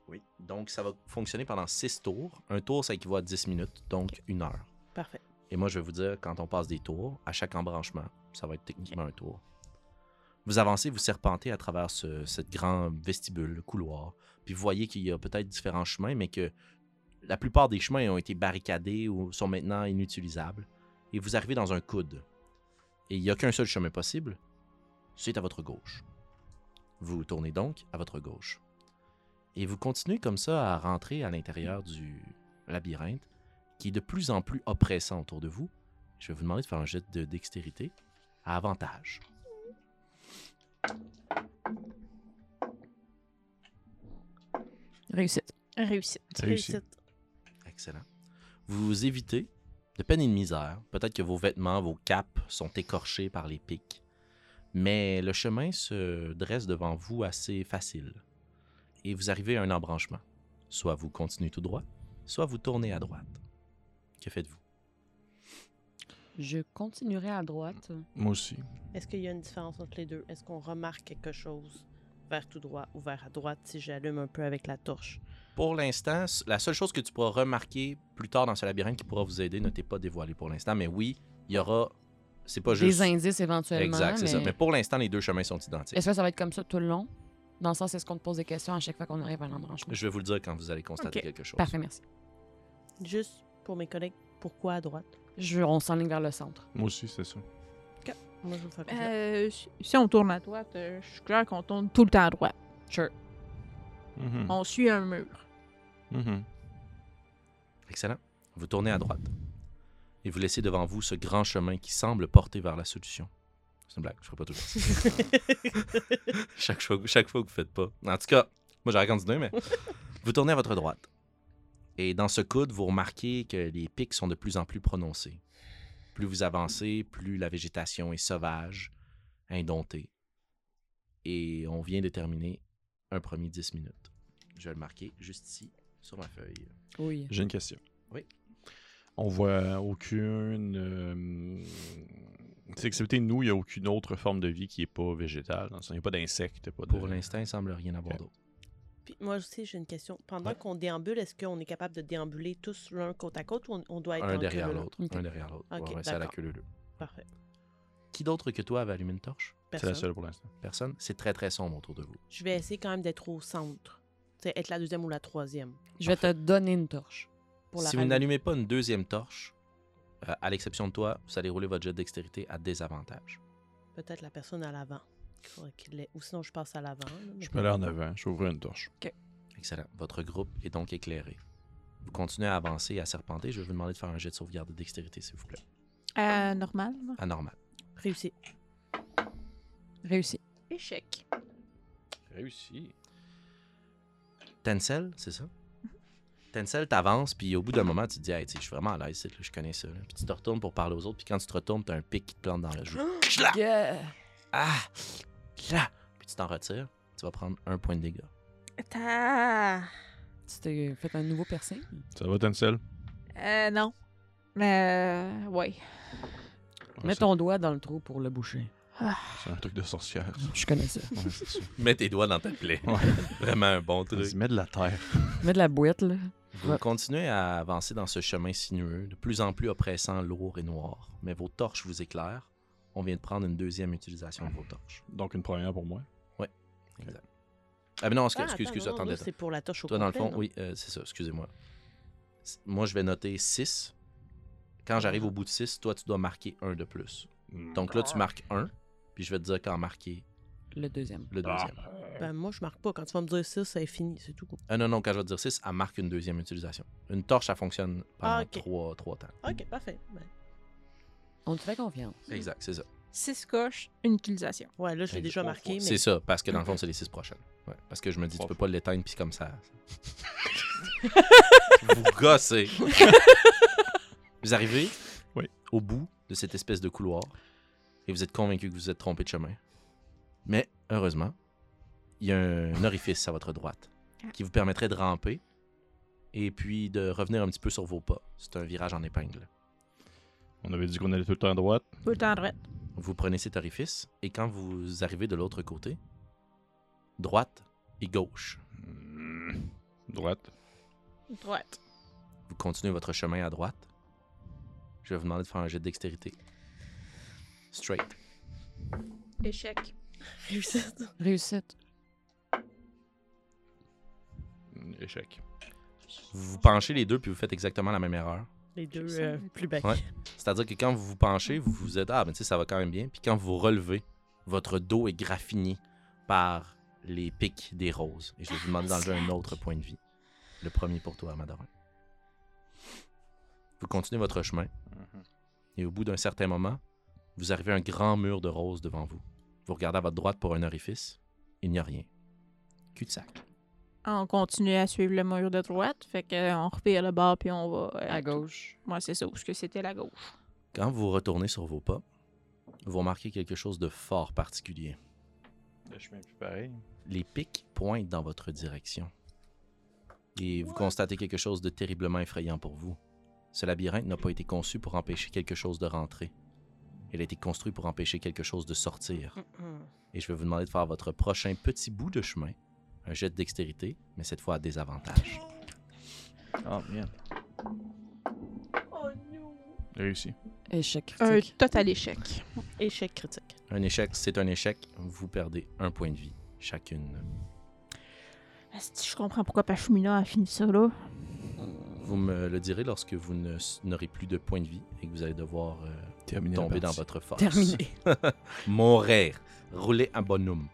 Oui. Donc, ça va fonctionner pendant 6 tours. Un tour, ça équivaut à 10 minutes, donc une heure. Parfait. Et moi, je vais vous dire, quand on passe des tours, à chaque embranchement, ça va être techniquement un tour. Vous avancez, vous serpentez à travers ce, cette grand vestibule, le couloir. Puis vous voyez qu'il y a peut-être différents chemins, mais que la plupart des chemins ont été barricadés ou sont maintenant inutilisables. Et vous arrivez dans un coude. Et il n'y a qu'un seul chemin possible. C'est à votre gauche. Vous tournez donc à votre gauche. Et vous continuez comme ça à rentrer à l'intérieur du labyrinthe, qui est de plus en plus oppressant autour de vous, Je vais vous demander de faire un jet de dextérité à avantage. Réussite. Réussite. Réussi. Réussite. Excellent. Vous évitez de peine et de misère. Peut-être que vos vêtements, vos capes sont écorchés par les pics. Mais le chemin se dresse devant vous assez facile. Et vous arrivez à un embranchement. Soit vous continuez tout droit, soit vous tournez à droite. Que faites-vous? Je continuerai à droite. Moi aussi. Est-ce qu'il y a une différence entre les deux? Est-ce qu'on remarque quelque chose? Vers tout droit ou vers à droite si j'allume un peu avec la torche? Pour l'instant, la seule chose que tu pourras remarquer plus tard dans ce labyrinthe qui pourra vous aider, ne t'est pas dévoilé pour l'instant, mais oui, il y aura. C'est pas juste. Des indices éventuellement. Exact, c'est mais... ça. Mais pour l'instant, les deux chemins sont identiques. Est-ce que ça va être comme ça tout le long? Dans le sens, est-ce qu'on te pose des questions à chaque fois qu'on arrive à un embranchement? Je vais vous le dire quand vous allez constater quelque chose. Parfait, merci. Juste pour mes collègues, pourquoi à droite? Je, on s'enligne vers le centre. Moi aussi, c'est ça. Moi, je. Euh, si- on tourne à droite, euh, je suis clair qu'on tourne tout le temps à droite. Sure. Mhm. On suit un mur. Mhm. Excellent. Vous tournez à droite. Et vous laissez devant vous ce grand chemin qui semble porter vers la solution. C'est une blague, je ferai pas toujours. chaque, fois, chaque fois que vous faites pas. En tout cas, moi j'aurais continué, mais. vous tournez à votre droite. Et dans ce coude, vous remarquez que les pics sont de plus en plus prononcés. Plus vous avancez, plus la végétation est sauvage, indomptée. Et on vient de terminer un premier 10 minutes. Je vais le marquer juste ici, sur ma feuille. Oui. J'ai une question. Oui. On voit aucune. Euh, c'est excepté nous, il n'y a aucune autre forme de vie qui n'est pas végétale. Il n'y a pas d'insectes. pas de- Pour l'instant, il semble rien avoir d'autre. Puis moi aussi, j'ai une question. Pendant Ouais. qu'on déambule, est-ce qu'on est capable de déambuler tous l'un côte à côte ou on, on doit être Un derrière l'autre. Un derrière l'autre. Ok, Ouais, c'est à la d'accord. queue. Parfait. Qui d'autre que toi avait allumé une torche? C'est la Personne. seule pour l'instant. Personne? C'est très très sombre autour de vous. Je vais essayer quand même d'être au centre. Être la deuxième ou la troisième. Je vais te donner une torche. Pour la si vous n'allumez pas une deuxième torche, euh, à l'exception de toi, vous allez rouler votre jet de dextérité à désavantage. Peut-être la personne à l'avant. Il faudrait qu'il l'ait. Ou sinon, je passe à l'avant. là, mais Je peux aller en avant. Je vais ouvrir une torche. Excellent. Votre groupe est donc éclairé. Vous continuez à avancer et à serpenter. Je vais vous demander de faire un jet de sauvegarde de dextérité, s'il vous plaît. Euh, normal. Anormal. Réussi. Réussi. Échec. Réussi. Tencel, c'est ça? Tencel, t'avances, puis au bout d'un moment, tu te dis, hey, tu sais, je suis vraiment à l'aise, je connais ça. là. Puis tu te retournes pour parler aux autres, puis quand tu te retournes, t'as un pic qui te plante dans le joue. Chla! Ah! Puis tu t'en retires, tu vas prendre un point de dégâts. Ta- Tu t'es fait un nouveau piercing? Ça va, Tencel? Euh, non. Euh, ouais. Ouais, Mets ça- ton doigt dans le trou pour le boucher. C'est un truc de sorcière. ça. Je connais ça. Ouais, c'est ça. Mets tes doigts dans ta plaie. Ouais. Vraiment un bon truc. Mets de la terre. Mets de la boîte, là. Vous Ouais. continuez à avancer dans ce chemin sinueux, de plus en plus oppressant, lourd et noir. Mais vos torches vous éclairent. On vient de prendre une deuxième utilisation de vos torches. Donc, une première pour moi? Exact. Ah, mais non, excuse, Ah, excuse, attends, excuse, attendez. c'est pour la torche au Toi, dans le fond, non? oui, euh, c'est ça, excusez-moi. Moi, je vais noter 6. Quand j'arrive au bout de 6, toi, tu dois marquer un de plus. Donc là, tu marques 1, puis je vais te dire quand marquer Le deuxième. le deuxième. Ben, moi, je marque pas. Quand tu vas me dire ça, ça est fini, c'est tout. Ah non, non, quand je vais te dire 6, elle marque une deuxième utilisation. Une torche, ça fonctionne pendant Ah, ok. 3, temps. Ok, parfait. Ben, On te fait confiance. Exact, c'est ça. Six coches, une utilisation. ouais, là, j'ai déjà marqué, mais C'est ça, parce que dans le fond, c'est les 6 prochaines. Ouais, parce que je me dis, tu peux pas l'éteindre, puis comme ça. vous gossez. vous arrivez Oui. au bout de cette espèce de couloir et vous êtes convaincu que vous êtes trompé de chemin. Mais heureusement, il y a un, un orifice à votre droite qui vous permettrait de ramper et puis de revenir un petit peu sur vos pas. C'est un virage en épingle. On avait dit qu'on allait tout le temps à droite. Tout le temps à droite. Vous prenez cet orifice et quand vous arrivez de l'autre côté, droite et gauche, Hmm. Droite. Droite. vous continuez votre chemin à droite. Je vais vous demander de faire un jet de dextérité. Straight. Échec. réussite. Réussite. Hmm, Échec. Vous vous penchez les deux puis vous faites exactement la même erreur. Les deux euh, plus bas. Ouais. C'est-à-dire que quand vous vous penchez, vous vous êtes Ah, ben tu sais, ça va quand même bien. Puis quand vous relevez, votre dos est graffiné par les pics des roses. Et je vais vous demander d'enlever un autre point de vie. Le premier pour toi, Madorin. Vous continuez votre chemin. Et au bout d'un certain moment, vous arrivez à un grand mur de roses devant vous. Vous regardez à votre droite pour un orifice. Il n'y a rien. Cul-de-sac. On continue à suivre le mur de droite, fait qu'on repère le bord puis on va. euh, À gauche. Moi, c'est ça, parce que c'était la gauche. Quand vous retournez sur vos pas, vous remarquez quelque chose de fort particulier. Le chemin plus pareil. Les pics pointent dans votre direction. Et vous constatez quelque chose de terriblement effrayant pour vous. Ce labyrinthe n'a pas été conçu pour empêcher quelque chose de rentrer. Il a été construit pour empêcher quelque chose de sortir. Et je vais vous demander de faire votre prochain petit bout de chemin. Un jet de dextérité, mais cette fois à désavantage. Oh, merde. Réussi. Échec Un total échec. Échec critique. Un échec, c'est un échec. Vous perdez un point de vie chacune. Je comprends pourquoi Pachumina a fini ça, là. Vous me le direz lorsque vous ne- n'aurez plus de points de vie et que vous allez devoir euh, tomber dans votre force. Terminé. Mourir. Rouler un bonhomme.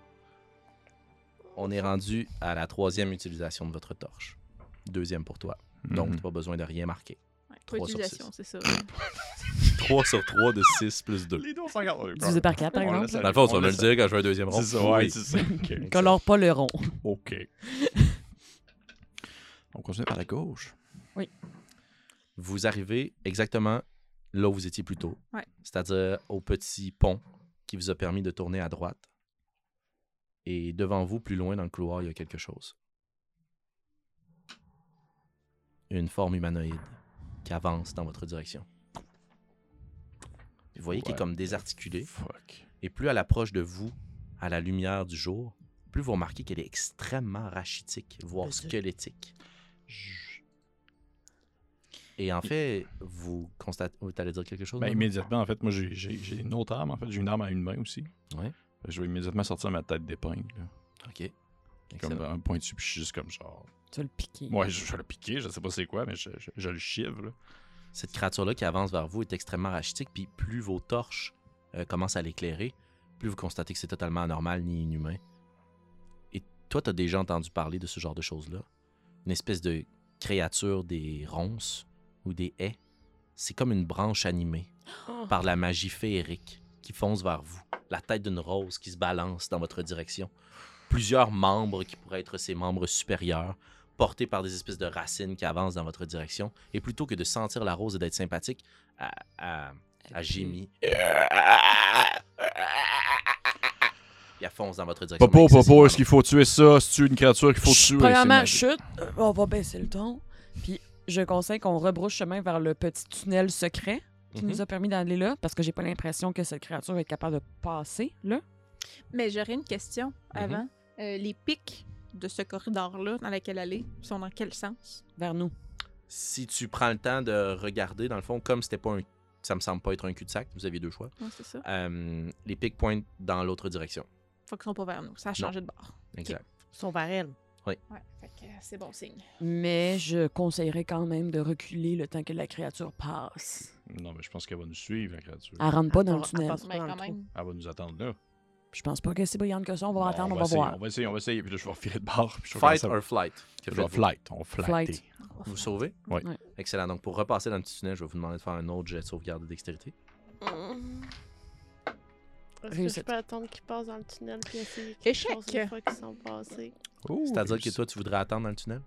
On est rendu à la troisième utilisation de votre torche. Deuxième pour toi. Donc, Mhm. t'as pas besoin de rien marquer. Ouais, Trois Trois sur utilisations, c'est ça. 3 sur 3 de 6 plus 2. Les deux, on s'en garde. Divisé par 4, par On exemple. Dans le fond, on me le dire quand je vais un deuxième rond. C'est ça, ouais, Oui. c'est ça. Ok. Colore pas le rond. OK. On continue par la gauche. Vous arrivez exactement là où vous étiez plus tôt. Ouais. C'est-à-dire au petit pont qui vous a permis de tourner à droite. Et devant vous, plus loin dans le couloir, il y a quelque chose. Une forme humanoïde qui avance dans votre direction. Vous voyez qu'elle est comme désarticulée. Fuck. Et plus elle approche de vous, à la lumière du jour, plus vous remarquez qu'elle est extrêmement rachitique, voire squelettique. Et en fait, vous constatez. Vous allez dire quelque chose? Ben, immédiatement, en fait, moi, j'ai- j'ai j'ai une autre arme. En fait, j'ai une arme à une main aussi. Ouais. Je vais immédiatement sortir ma tête d'épingle. là. Ok. Comme Excellent. un point dessus, puis je suis juste comme genre. Tu vas le piquer. Ouais, je, je vais le piquer, je sais pas c'est quoi, mais je, je- je le chive, là. Cette créature-là qui avance vers vous est extrêmement rachitique, puis plus vos torches euh, commencent à l'éclairer, plus vous constatez que c'est totalement anormal ni inhumain. Et toi, tu as déjà entendu parler de ce genre de choses-là? Une espèce de créature des ronces ou des haies? C'est comme une branche animée Oh. par la magie féerique qui fonce vers vous. La tête d'une rose qui se balance dans votre direction. Plusieurs membres qui pourraient être ses membres supérieurs, portés par des espèces de racines qui avancent dans votre direction. Et plutôt que de sentir la rose et d'être sympathique, à, à, à gémir. Et elle fonce dans votre direction. Papa, excessivement est-ce qu'il faut tuer ça? C'est une créature qu'il faut tuer? Premièrement, chute. On va baisser le ton. Puis je conseille qu'on rebrouche chemin vers le petit tunnel secret qui Mhm. nous a permis d'aller là parce que j'ai pas l'impression que cette créature va être capable de passer là. Mais j'aurais une question avant. Euh, les pics de ce corridor-là dans lequel elle est sont dans quel sens? Vers nous. Si tu prends le temps de regarder, dans le fond, comme c'était pas un. Ça me semble pas être un cul-de-sac, vous aviez deux choix. Ouais, c'est ça. Euh, les pics pointent dans l'autre direction. Faut qu'ils sont pas vers nous. Ça a changé de bord. Exact. Ils sont vers elle. Ouais, fait que euh, c'est bon signe. Mais je conseillerais quand même de reculer le temps que la créature passe. Non, mais je pense qu'elle va nous suivre, la créature. Elle rentre pas Elle dans le tunnel. elle dans le va nous attendre là. Je pense pas que c'est brillante que ça. On va Bon, attendre, on va essayer, voir. On va essayer, on va essayer. Puis là, je vais refiler de vais Fight or flight? Je vais flight. On flight. Flight. Vous vous sauvez? Oui. Ouais. Excellent. Donc, pour repasser dans le petit tunnel, je vais vous demander de faire un autre jet de sauvegarde de dextérité. Est-ce que je Réussite. peux attendre qu'ils passent dans le tunnel puis essayer quelque Échec. chose une fois qu'ils sont passés? C'est-à-dire que toi, tu voudrais attendre dans le tunnel?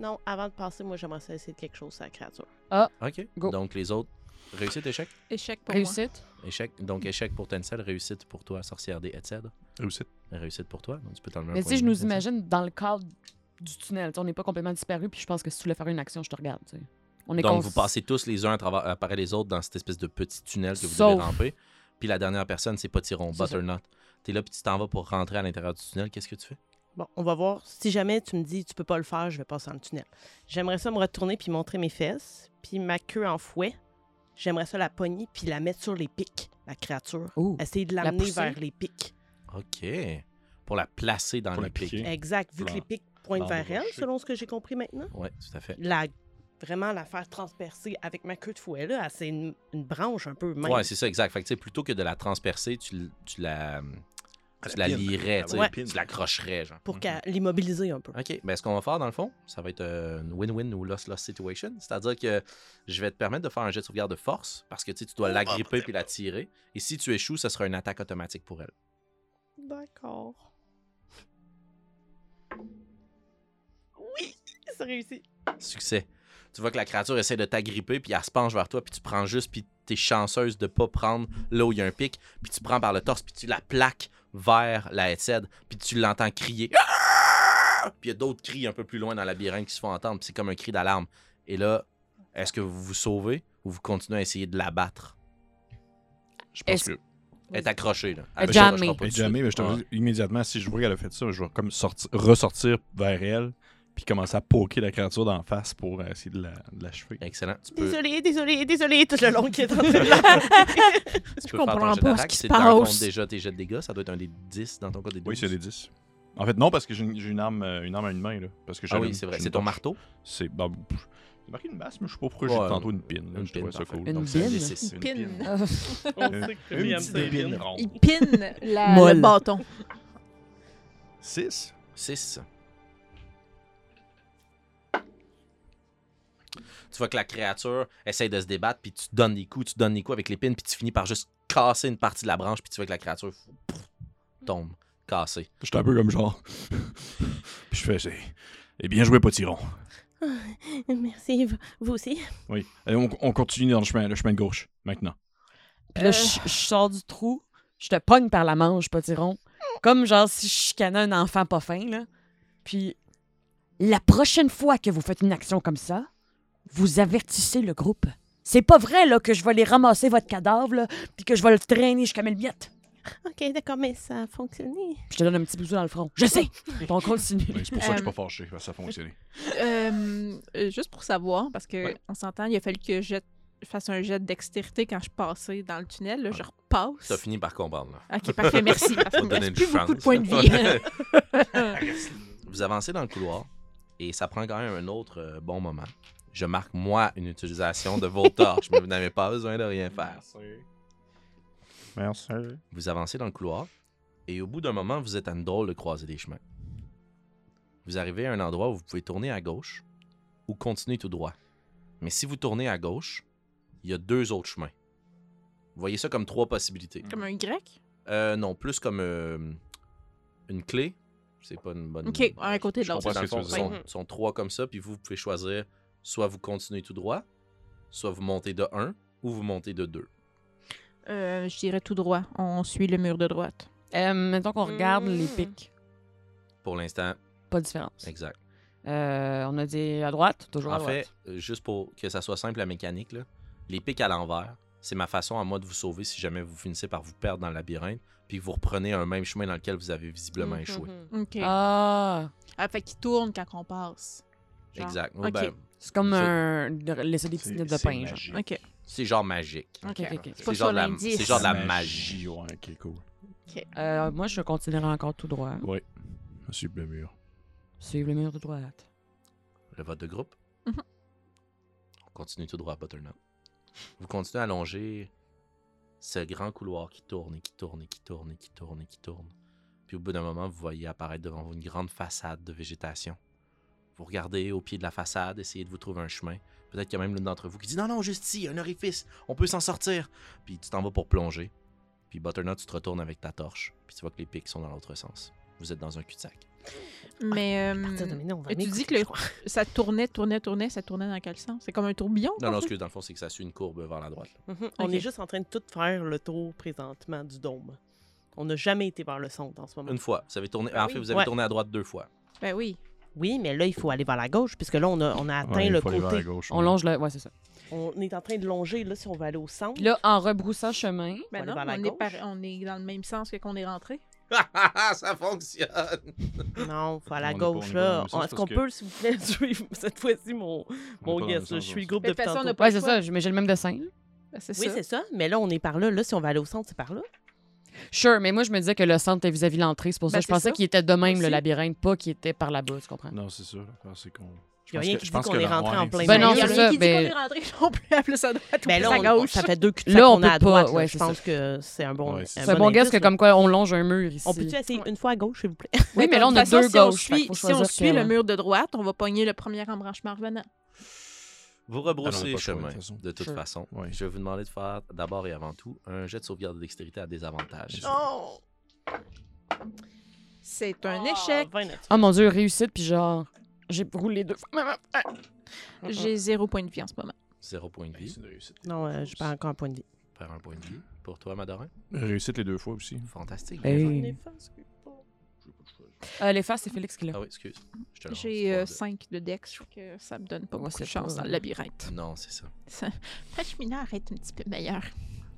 Non, avant de passer, moi, j'aimerais essayer de quelque chose sur la créature. OK. Go. Donc, les autres, réussite, échec? Échec pour Réussite. Échec. Donc, échec pour Tencel, réussite pour toi, sorcière des Headset. Réussite. Réussite pour toi. Donc, tu peux t'enlever un Mais point de je nous Tencel. imagine dans le cadre du tunnel. Tu sais, on n'est pas complètement disparu, puis je pense que si tu voulais faire une action, je te regarde. tu sais. On est Donc, cons- vous passez tous les uns à travers, après les autres dans cette espèce de petit tunnel que vous Sauf- devez ramper. Puis la dernière personne, c'est Potiron, C'est ça. Butternut. T'es là, puis tu t'en vas pour rentrer à l'intérieur du tunnel. Qu'est-ce que tu fais? Bon, on va voir. Si jamais tu me dis tu peux pas le faire, je vais passer dans le tunnel. J'aimerais ça me retourner puis montrer mes fesses, puis ma queue en fouet. J'aimerais ça la pogner puis la mettre sur les pics, la créature. Ouh. Essayer de La l'amener vers les pics. OK. Pour la placer dans Pour les pics. Exact, vu que les pics pointent vers elle, selon ce que j'ai compris maintenant. Oui, tout à fait. La, vraiment la faire transpercer avec ma queue de fouet, là, c'est une, une branche un peu mince. Ouais, c'est ça, exact. Fait que, tu sais, plutôt que de la transpercer, tu, tu la. Tu la lierais, tu sais, Ouais. puis tu l'accrocherais, genre. Pour qu'à l'immobiliser un peu. OK. Ben, ce qu'on va faire, dans le fond, ça va être euh, une win-win ou loss-loss situation. C'est-à-dire que je vais te permettre de faire un jet de sauvegarde de force parce que tu dois l'agripper puis la tirer. Et si tu échoues, ça sera une attaque automatique pour elle. D'accord. Oui, c'est réussi. Succès. Tu vois que la créature essaie de t'agripper, puis elle se penche vers toi, puis tu prends juste, puis t'es chanceuse de pas prendre là où il y a un pic, puis tu prends par le torse, puis tu la plaques vers la headset, puis tu l'entends crier. Ah! Puis il y a d'autres cris un peu plus loin dans le labyrinthe qui se font entendre, puis c'est comme un cri d'alarme. Et là, est-ce que vous vous sauvez ou vous continuez à essayer de la battre? Je pense Est-ce- que. Elle est accrochée, là. Elle est Et tout de jamais, mais je te Ouais. dis, immédiatement, si je vois qu'elle a fait ça, je vais comme sortir, ressortir vers elle, puis commencer à poker la créature d'en face pour euh, essayer de la- l'achever. Excellent. Tu peux, Désolé, désolé, désolé, tout le long qui est en train de la tu Je peux faire ton comprends jet pas ce qui se passe. déjà tes jets de dégâts. Ça doit être un des 10 dans ton cas des 12. Oui, c'est des 10. En fait, non, parce que j'ai une, une arme, euh, une arme à une main, là. Parce que Ah oui, c'est vrai. C'est ton marteau? C'est. bah, j'ai marqué une masse, mais je sais pas pourquoi Ouais, j'ai tantôt une pin. là. une je pin, ça cool. Une Donc, pin? D6, Une pin. Une petite pin. Il pine la, Molle. le bâton. 6. 6. Tu vois que la créature essaye de se débattre, puis tu donnes des coups, tu donnes des coups avec l'épine, puis tu finis par juste casser une partie de la branche, puis tu vois que la créature pff, tombe, cassée. J'étais un peu comme genre. Puis je fais, c'est. Et bien joué, potiron. Merci, vous, aussi. Oui. Allez, on, on continue dans le chemin, le chemin de gauche, maintenant. Puis là, je, je sors du trou, je te pogne par la manche, potiron. Comme genre si je chicanais un enfant pas fin, là. Puis, la prochaine fois que vous faites une action comme ça, vous avertissez le groupe. C'est pas vrai, là, que je vais les ramasser votre cadavre, là, puis que je vais le traîner jusqu'à Melbiette. Ok, d'accord, mais ça a fonctionné. Je te donne un petit bisou dans le front. Je sais! On continue. Oui, c'est pour ça que je suis Euh, pas fâché. parce que Ça a fonctionné. Euh, euh, juste pour savoir, parce que Ouais. on s'entend, il a fallu que je fasse un jet de dextérité quand je passais dans le tunnel. Là, je repasse. as fini par comprendre. Là. Ok, parfait, merci. Parce me plus beaucoup de points de vie. Vous avancez dans le couloir, et ça prend quand même un autre euh, bon moment. Je marque, moi, une utilisation de vos torches, mais vous n'avez pas besoin de rien faire. Merci. Vous avancez dans le couloir et au bout d'un moment, vous êtes à une drôle de croisée des chemins. Vous arrivez à un endroit où vous pouvez tourner à gauche ou continuer tout droit. Mais si vous tournez à gauche, il y a deux autres chemins. Vous voyez ça comme trois possibilités. Comme un grec. Euh, non, plus comme euh, une clé. C'est pas une bonne. Ok, un côté de Je l'autre. ce sont, sont trois comme ça, puis vous, vous pouvez choisir soit vous continuez tout droit, soit vous montez de 1 ou vous montez de 2. Euh, je dirais tout droit. On suit le mur de droite. Euh, mettons qu'on regarde les Mm. pics. Pour l'instant, Pas de différence. exact. Euh, on a dit à droite, toujours à En droite. fait, euh, juste pour que ça soit simple la mécanique, là, les pics à l'envers, c'est ma façon à moi de vous sauver si jamais vous finissez par vous perdre dans le labyrinthe, puis que vous reprenez un même chemin dans lequel vous avez visiblement Mhm. échoué. Ok. Ah! Ah, fait qu'il tourne quand on passe. Genre. Exact. Ben, C'est comme un... de laisser des nippes de pain, genre. magique. Ok. c'est genre magique. C'est genre, de la- l'indice. c'est genre de la La magie. Ouais, ok, cool. Euh, moi, je continuerai encore tout droit. Oui. Suivre le mur. Suivre le mur de droite. Le vote de groupe? Mhm. On continue tout droit, Butternut. Vous continuez à longer ce grand couloir qui tourne et qui tourne et qui tourne et qui tourne et qui tourne. Puis au bout d'un moment, vous voyez apparaître devant vous une grande façade de végétation. Vous regardez au pied de la façade, essayez de vous trouver un chemin. Peut-être qu'il y a même l'une d'entre vous qui dit Non, non, juste ici, un orifice, on peut s'en sortir. Puis tu t'en vas pour plonger. Puis Butternut, tu te retournes avec ta torche. Puis tu vois que les pics sont dans l'autre sens. Vous êtes dans un cul-de-sac. Mais de euh, tu dis que le- ça tournait, tournait, tournait, ça tournait dans quel sens? C'est comme un tourbillon? Non, non, fait? excuse, dans le fond, c'est que ça suit une courbe vers la droite. Mhm. On est juste en train de tout faire le tour présentement du dôme. On n'a jamais été vers le centre en ce moment. Une fois. Vous avez tourné. Ah en fait, oui. vous avez Ouais. tourné à droite deux fois. Ben oui. Oui, mais là, il faut aller vers la gauche, puisque là, on a, on a atteint Ouais, il le faut aller vers la côté. gauche, On ouais. longe le... Ouais, c'est ça. On est en train de longer, là, si on veut aller au centre. Puis là, en rebroussant chemin, Ben non, on est, gauche. par- on est dans le même sens que qu'on est rentré. ça fonctionne! Non, faut aller à on gauche, là. Est-ce qu'on peut, s'il vous plaît, suivre cette fois-ci mon, On est pas mon dans le guess? sens, là? Je suis le groupe de n'a pas Ouais, c'est ça, mais j'ai le même dessin. là. Ben, c'est Oui, ça. c'est ça. Mais là, on est par là. Là, si on va aller au centre, c'est par là. Sure, mais moi, je me disais que le centre était vis-à-vis l'entrée. C'est pour ça Ben, que je c'est pensais ça. qu'il était de même, le labyrinthe, pas qu'il était par là-bas, tu comprends? Non, c'est ça. l'affaire, c'est qu'on. Il n'y a rien qui dit qu'on est rentré en plein c'est Ben Ben non, il y a c'est rien ça, qui dit ben- qu'on est rentré non plus à plus à droite ou Ben plus là, à gauche. ça fait deux cul Là, on à peut pas, droite. ouais, je c'est pense que c'est un bon. Ouais, c'est C'est un bon guess que comme quoi on longe un mur ici. On peut-tu essayer une fois à gauche, s'il vous plaît? Oui, mais là, on de a deux si on gauches. si on suit le mur de droite, on va pogner le premier embranchement revenant. Vous Ah non, rebroussez chemin, de toute façon. de toute Sure. façon. Ouais. Je vais vous demander de faire d'abord et avant tout un jet de sauvegarde de dextérité à désavantage. Oh! C'est un échec. Oh mon dieu, réussite, puis genre, j'ai roulé deux fois. J'ai zéro point de vie en ce moment. Zéro point de vie. C'est une réussite. Non, euh, je perds encore un point de vie. Faire un point de vie. Pour toi, Madorin? Réussite les deux fois aussi. Fantastique. Hey. Euh, les faces, c'est Félix qui l'a. Ah oui, excuse. Je J'ai lance, 5 de dex, fait que ça me donne pas beaucoup de chance dans le labyrinthe. Non, c'est ça. Ta cheminée est un petit peu meilleure.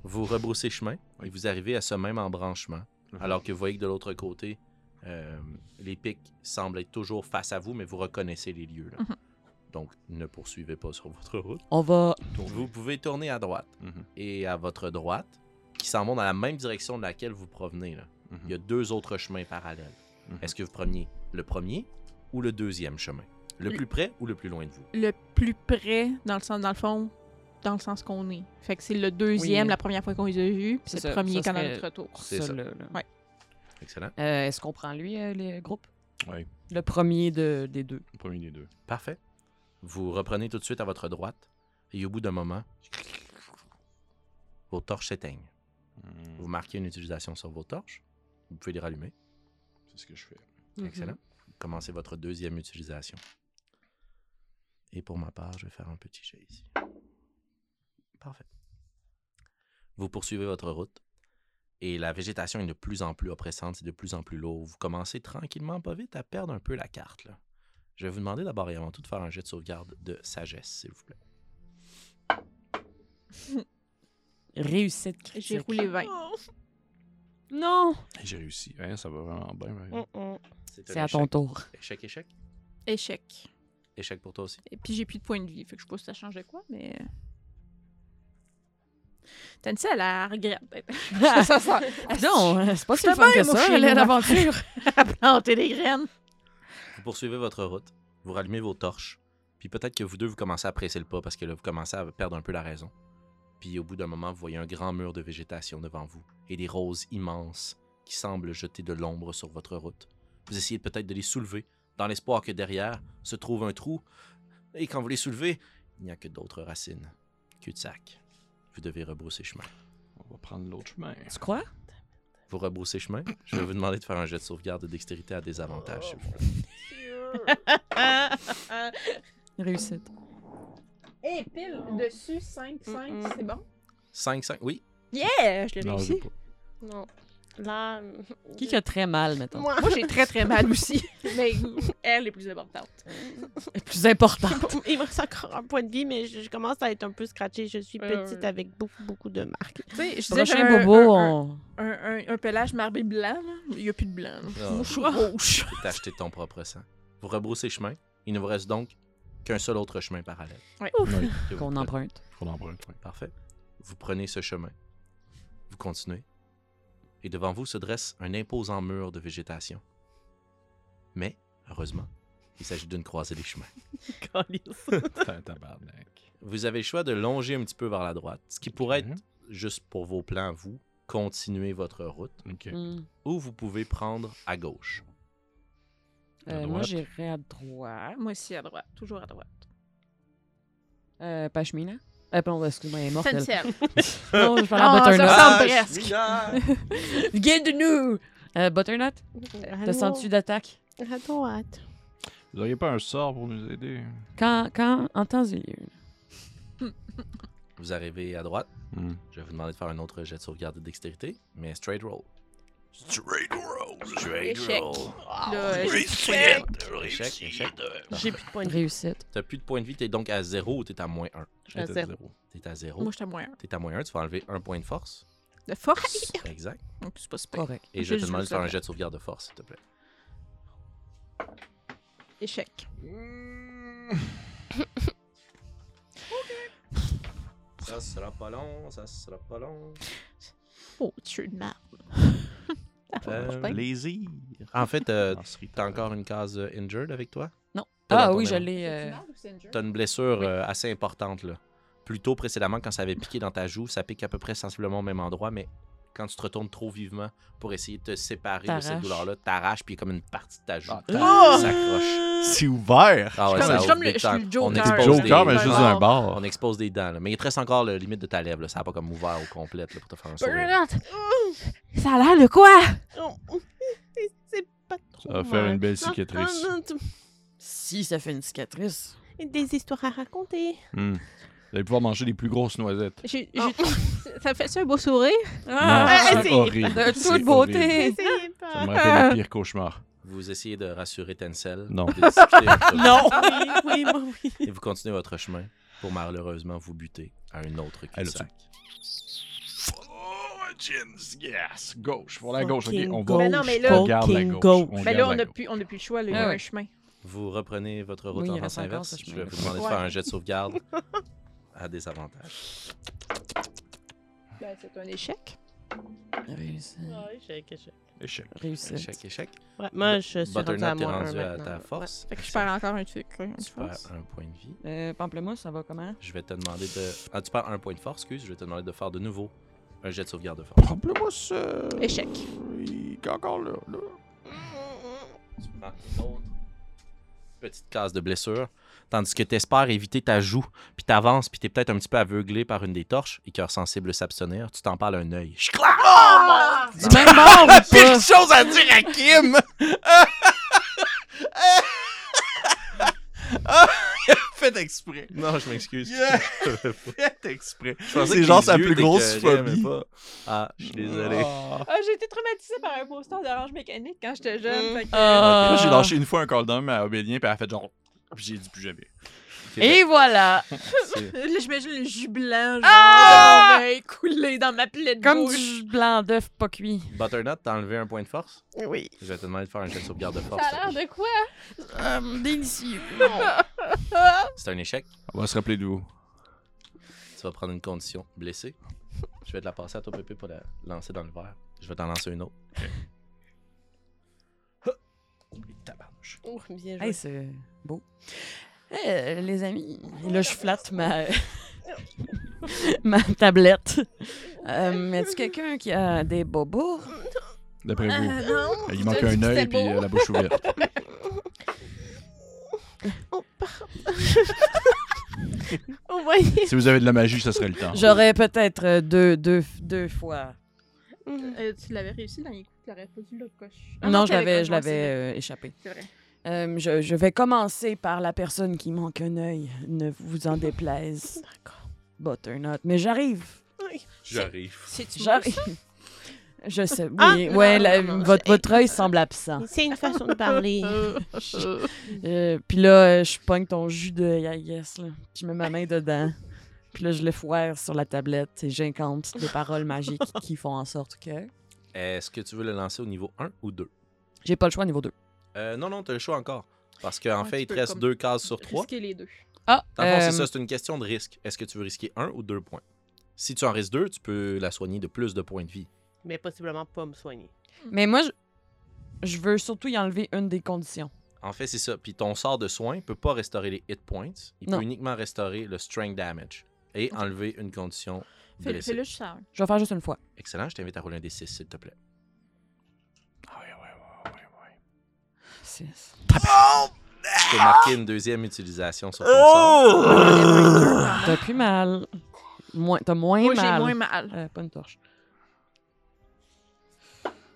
Vous rebroussez chemin et vous arrivez à ce même embranchement, Mhm. alors que vous voyez que de l'autre côté, euh, les pics semblent être toujours face à vous, mais vous reconnaissez les lieux. là. Mhm. Donc, ne poursuivez pas sur votre route. On va. Vous pouvez tourner à droite Mhm. et à votre droite, qui s'en vont dans la même direction de laquelle vous provenez. Là. Il y a deux autres chemins parallèles. Mhm. Est-ce que vous preniez le premier ou le deuxième chemin? Le Le- plus près ou le plus loin de vous? Le plus près, dans le sens, dans le fond, dans le sens qu'on est. Fait que c'est le deuxième, Oui. la première fois qu'on les a vus, puis C'est c'est le premier ça quand on notre retour. C'est ça. là, là. Ouais. Excellent. Euh, Est-ce qu'on prend lui, euh, les groupes? Ouais, Le premier de, des deux. le premier des deux. Parfait. Vous reprenez tout de suite à votre droite et au bout d'un moment, vos torches s'éteignent. Mhm. Vous marquez une utilisation sur vos torches. Vous pouvez les rallumer. C'est ce que je fais. Mhm. Excellent. Commencez votre deuxième utilisation. Et pour ma part, je vais faire un petit jet ici. Parfait. Vous poursuivez votre route et la végétation est de plus en plus oppressante, c'est de plus en plus lourd. Vous commencez tranquillement, pas vite, à perdre un peu la carte. là. Je vais vous demander d'abord et avant tout de faire un jet de sauvegarde de sagesse, s'il vous plaît. Réussite critique. J'ai roulé 20. Non Et J'ai réussi. Ouais, ça va vraiment bien. ouais. Mm-mm. C'est à ton tour. Échec, échec? Échec. Échec pour toi aussi. Et puis j'ai plus de points de vie, fait que je sais pas si ça changeait quoi, mais. Tancy, elle a regrette. ça, ça, Non, euh, c'est pas si fun que ça, l'aventure. à planter des graines. Vous poursuivez votre route, vous rallumez vos torches, puis peut-être que vous deux, vous commencez à presser le pas parce que là, vous commencez à perdre un peu la raison. Puis au bout d'un moment, vous voyez un grand mur de végétation devant vous et des roses immenses qui semblent jeter de l'ombre sur votre route. Vous essayez peut-être de les soulever dans l'espoir que derrière se trouve un trou. Et quand vous les soulevez, il n'y a que d'autres racines. Cul-de-sac. Vous devez rebrousser chemin. On va prendre l'autre chemin. Tu crois? Vous rebroussez chemin? Je vais vous demander de faire un jet de sauvegarde de dextérité à désavantage. s'il vous plaît. Réussite. Et pile dessus, 5, 5, Mm-mm. c'est bon? 5, 5, oui. Yeah! Je l'ai Non, j'ai réussi. pas. Non. Là. Qui qui a très mal, mettons? Moi. Moi, j'ai très très mal aussi. Mais elle est plus importante. C'est plus important. Il me reste encore un point de vie, mais je, je commence à être un peu scratchée. Je suis Ouais, petite ouais. avec beaucoup, beaucoup de marques. Tu sais, je disais, Prochain un, bobo, un, on... un, un- un pelage marbré blanc, là. il n'y a plus de blanc. là. Ah. Moi, je suis rouge. Tu acheté ton propre sang. Vous rebroussez chemin. Il ne vous reste donc qu'un seul autre chemin parallèle. Oui, que vous qu'on emprunte. faut l'emprunter. ouais. Parfait. Vous prenez ce chemin. Vous continuez. Et devant vous se dresse un imposant mur de végétation. Mais, heureusement, il s'agit d'une croisée des chemins. Vous avez le choix de longer un petit peu vers la droite, ce qui pourrait être, juste pour vos plans, vous, continuer votre route. Hmm. ou vous pouvez prendre à gauche. Euh, moi, j'irais à droite. Moi aussi, à droite. Toujours à droite. Euh, Pashmina. Euh, pardon, excuse-moi, elle est morte. elle. Tencel. Non, je Ah, à ça Butternut. ressemble presque. Guide-nous! Euh, Butternut, te sens-tu d'attaque? À droite. Vous auriez pas un sort pour nous aider? Quand, quand, en temps et lieu. Vous arrivez à droite. Hmm. Je vais vous demander de faire un autre jet de sauvegarde de dextérité, mais straight roll. Straight roll. Straight Échec. roll. Là, j'ai Échec, échec. J'ai plus de point de vie. Réussite. T'as plus de points de vie, t'es donc à 0 ou t'es à moins 1? Je suis à J'étais à zéro. zéro. T'es à 0. Moi, j'étais à moins un. T'es à moins 1, tu vas enlever un point de force. De force? Exact. Donc, c'est pas super. Correct. Et je te Juste demander de faire un jet de sauvegarde de force, s'il te plaît. Échec. Ça sera pas long, ça sera pas long. Oh, tu de merde. Euh, Plaisir. En fait, euh, t'as encore une case euh, injured avec toi? Non. pas Ah oui, je l'ai. euh, T'as une blessure Oui. euh, assez importante, là. Plus tôt précédemment, quand ça avait piqué dans ta joue, ça pique à peu près sensiblement au même endroit, mais quand tu te retournes trop vivement pour essayer de te séparer de cette douleur-là, t'arraches, puis il y a comme une partie de ta joue. Ah, qui s'accroche. C'est ouvert! Ah ouais, comme- ça je suis ouvre comme le- je On expose Joker, des- mais juste Ouais. d'un bar. On expose des dents, là. mais il te reste encore le limite de ta lèvre. Là. Ça n'a pas comme ouvert au complet là, pour te faire un sourire. Ça a l'air de quoi? Oh, c'est- pas trop Ça va faire une belle cicatrice. Si ça fait une cicatrice. Des histoires à raconter. Hmm. Vous allez pouvoir manger les plus grosses noisettes. J'ai- j'ai- Ça fait ça un beau sourire? non, ah, c'est c'est- horrible. De C'est toute beauté. horrible. Essayez Ça me rappelle le pire cauchemar. Vous essayez de rassurer Tencel. Non. de discuter entre vous, Non! Oui, oui, moi, oui. Et vous continuez votre chemin pour malheureusement vous buter à un autre Elle cul-de-sac. Fortunes, yes! Gauche, pour la gauche, ok. Fucking On gauche. va. Mais non, mais là- on garde la Fucking gauche. gauche. on Mais garde là, on la n'a gauche. plus, on a plus le choix, là, il y Ah a ouais. un chemin. Vous reprenez votre route Oui, il en reste sens encore inverse. ce Je vais vous demander de Ouais. faire un jet de sauvegarde à désavantage. Ben, c'est un échec. Réussi. Échec. Réussi. Échec, échec. Ouais, moi, je suis rendu à moins un rendu à ta Ouais. force. Fait que je perds encore un truc. une Tu perds un point de vie. Euh, Pamplemousse, ça va comment? Je vais te demander de. Ah, tu perds un point de force, excuse. Je vais te demander de faire de nouveau un jet de sauvegarde de force. Pamplemousse. euh, Échec. Il est encore là. là. Tu prends une autre petite case de blessure. Tandis que tu espères éviter ta joue, puis t'avances, puis t'es peut-être un petit peu aveuglé par une des torches, et cœur sensible s'abstenir, tu t'en parles un œil. Je claque! Du même bord ou pas? Pire chose à dire à Kim! Faites exprès. Non, je m'excuse. Yeah. Je Faites exprès. pensais C'est que genre les sa plus grosse phobie. pas. Ah, je suis désolé. Ah. Ah, j'ai été traumatisée par un poster d'orange mécanique quand j'étais jeune. Mm. fait que- Ah. Moi, j'ai lâché une fois un call down à Obélien, puis elle a fait genre. Puis j'ai dit plus jamais. Et voilà! Là, j'imagine le jus blanc, genre, Ah! œil coulé dans ma plaie de Comme bouche. du blanc d'œuf pas cuit. Butternut, t'as enlevé un point de force? Oui. Je vais te demander de faire un jet de sauvegarde de force. Ça a l'air de quoi? Euh, délicieux. C'est un échec. On va se rappeler de vous. Tu vas prendre une condition blessée. Je vais te la passer à toi, Pépé, pour la lancer dans le verre. Je vais t'en lancer une autre. Ah! Et. Oh, bien joué. Hey, c'est beau. Eh, les amis, et là, je flatte ma, ma tablette. Euh, Est-ce quelqu'un qui a des bobos? D'après vous. Euh, non. Il manque un œil beau. euh, la bouche ouverte. Oh, voyez. si vous avez de la magie, ça serait le temps. J'aurais peut-être euh, deux, deux, deux fois. Euh, tu l'avais réussi dans les coups, tu l'aurais pas dû le coche. Ah non, je l'avais je l'avais euh, échappé. C'est vrai. Euh, je, je vais commencer par la personne qui manque un œil. Ne vous en déplaise. D'accord. Butternut. Mais j'arrive. J'arrive. C'est-tu beau, J'arrive. Je sais. Oui, Ah, ouais, non, la- non, non, votre, votre œil semble absent. C'est une façon de parler. Euh, puis là, je pogne ton jus de yes, là. Je mets ma main dedans. Puis là, je le foire sur la tablette et j'incante des paroles magiques qui font en sorte que. Est-ce que tu veux le lancer au niveau 1 ou 2? J'ai pas le choix niveau 2. Euh, non, non, t'as le choix encore. Parce qu'en Ouais, fait, il te reste deux cases sur trois. Risquer les deux. Ah, Dans le fond, euh, c'est ça, c'est une question de risque. Est-ce que tu veux risquer un ou deux points? Si tu en risques deux, tu peux la soigner de plus de points de vie. Mais possiblement pas me soigner. Mais moi, je, je veux surtout y enlever une des conditions. En fait, c'est ça. Puis ton sort de soin peut pas restaurer les hit points. Il Non. peut uniquement restaurer le strength damage et enlever une condition Fais- blessée. Fais-le juste ça. Je vais faire juste une fois. Excellent, je t'invite à rouler un D6, s'il te plaît. Ah ouais, ouais, ouais, ouais, ouais. Six. Tu peux marquer une deuxième utilisation sur ton sort. T'as plus mal. Moins, t'as moins Moi, j'ai mal. moins mal. Euh, pas une torche.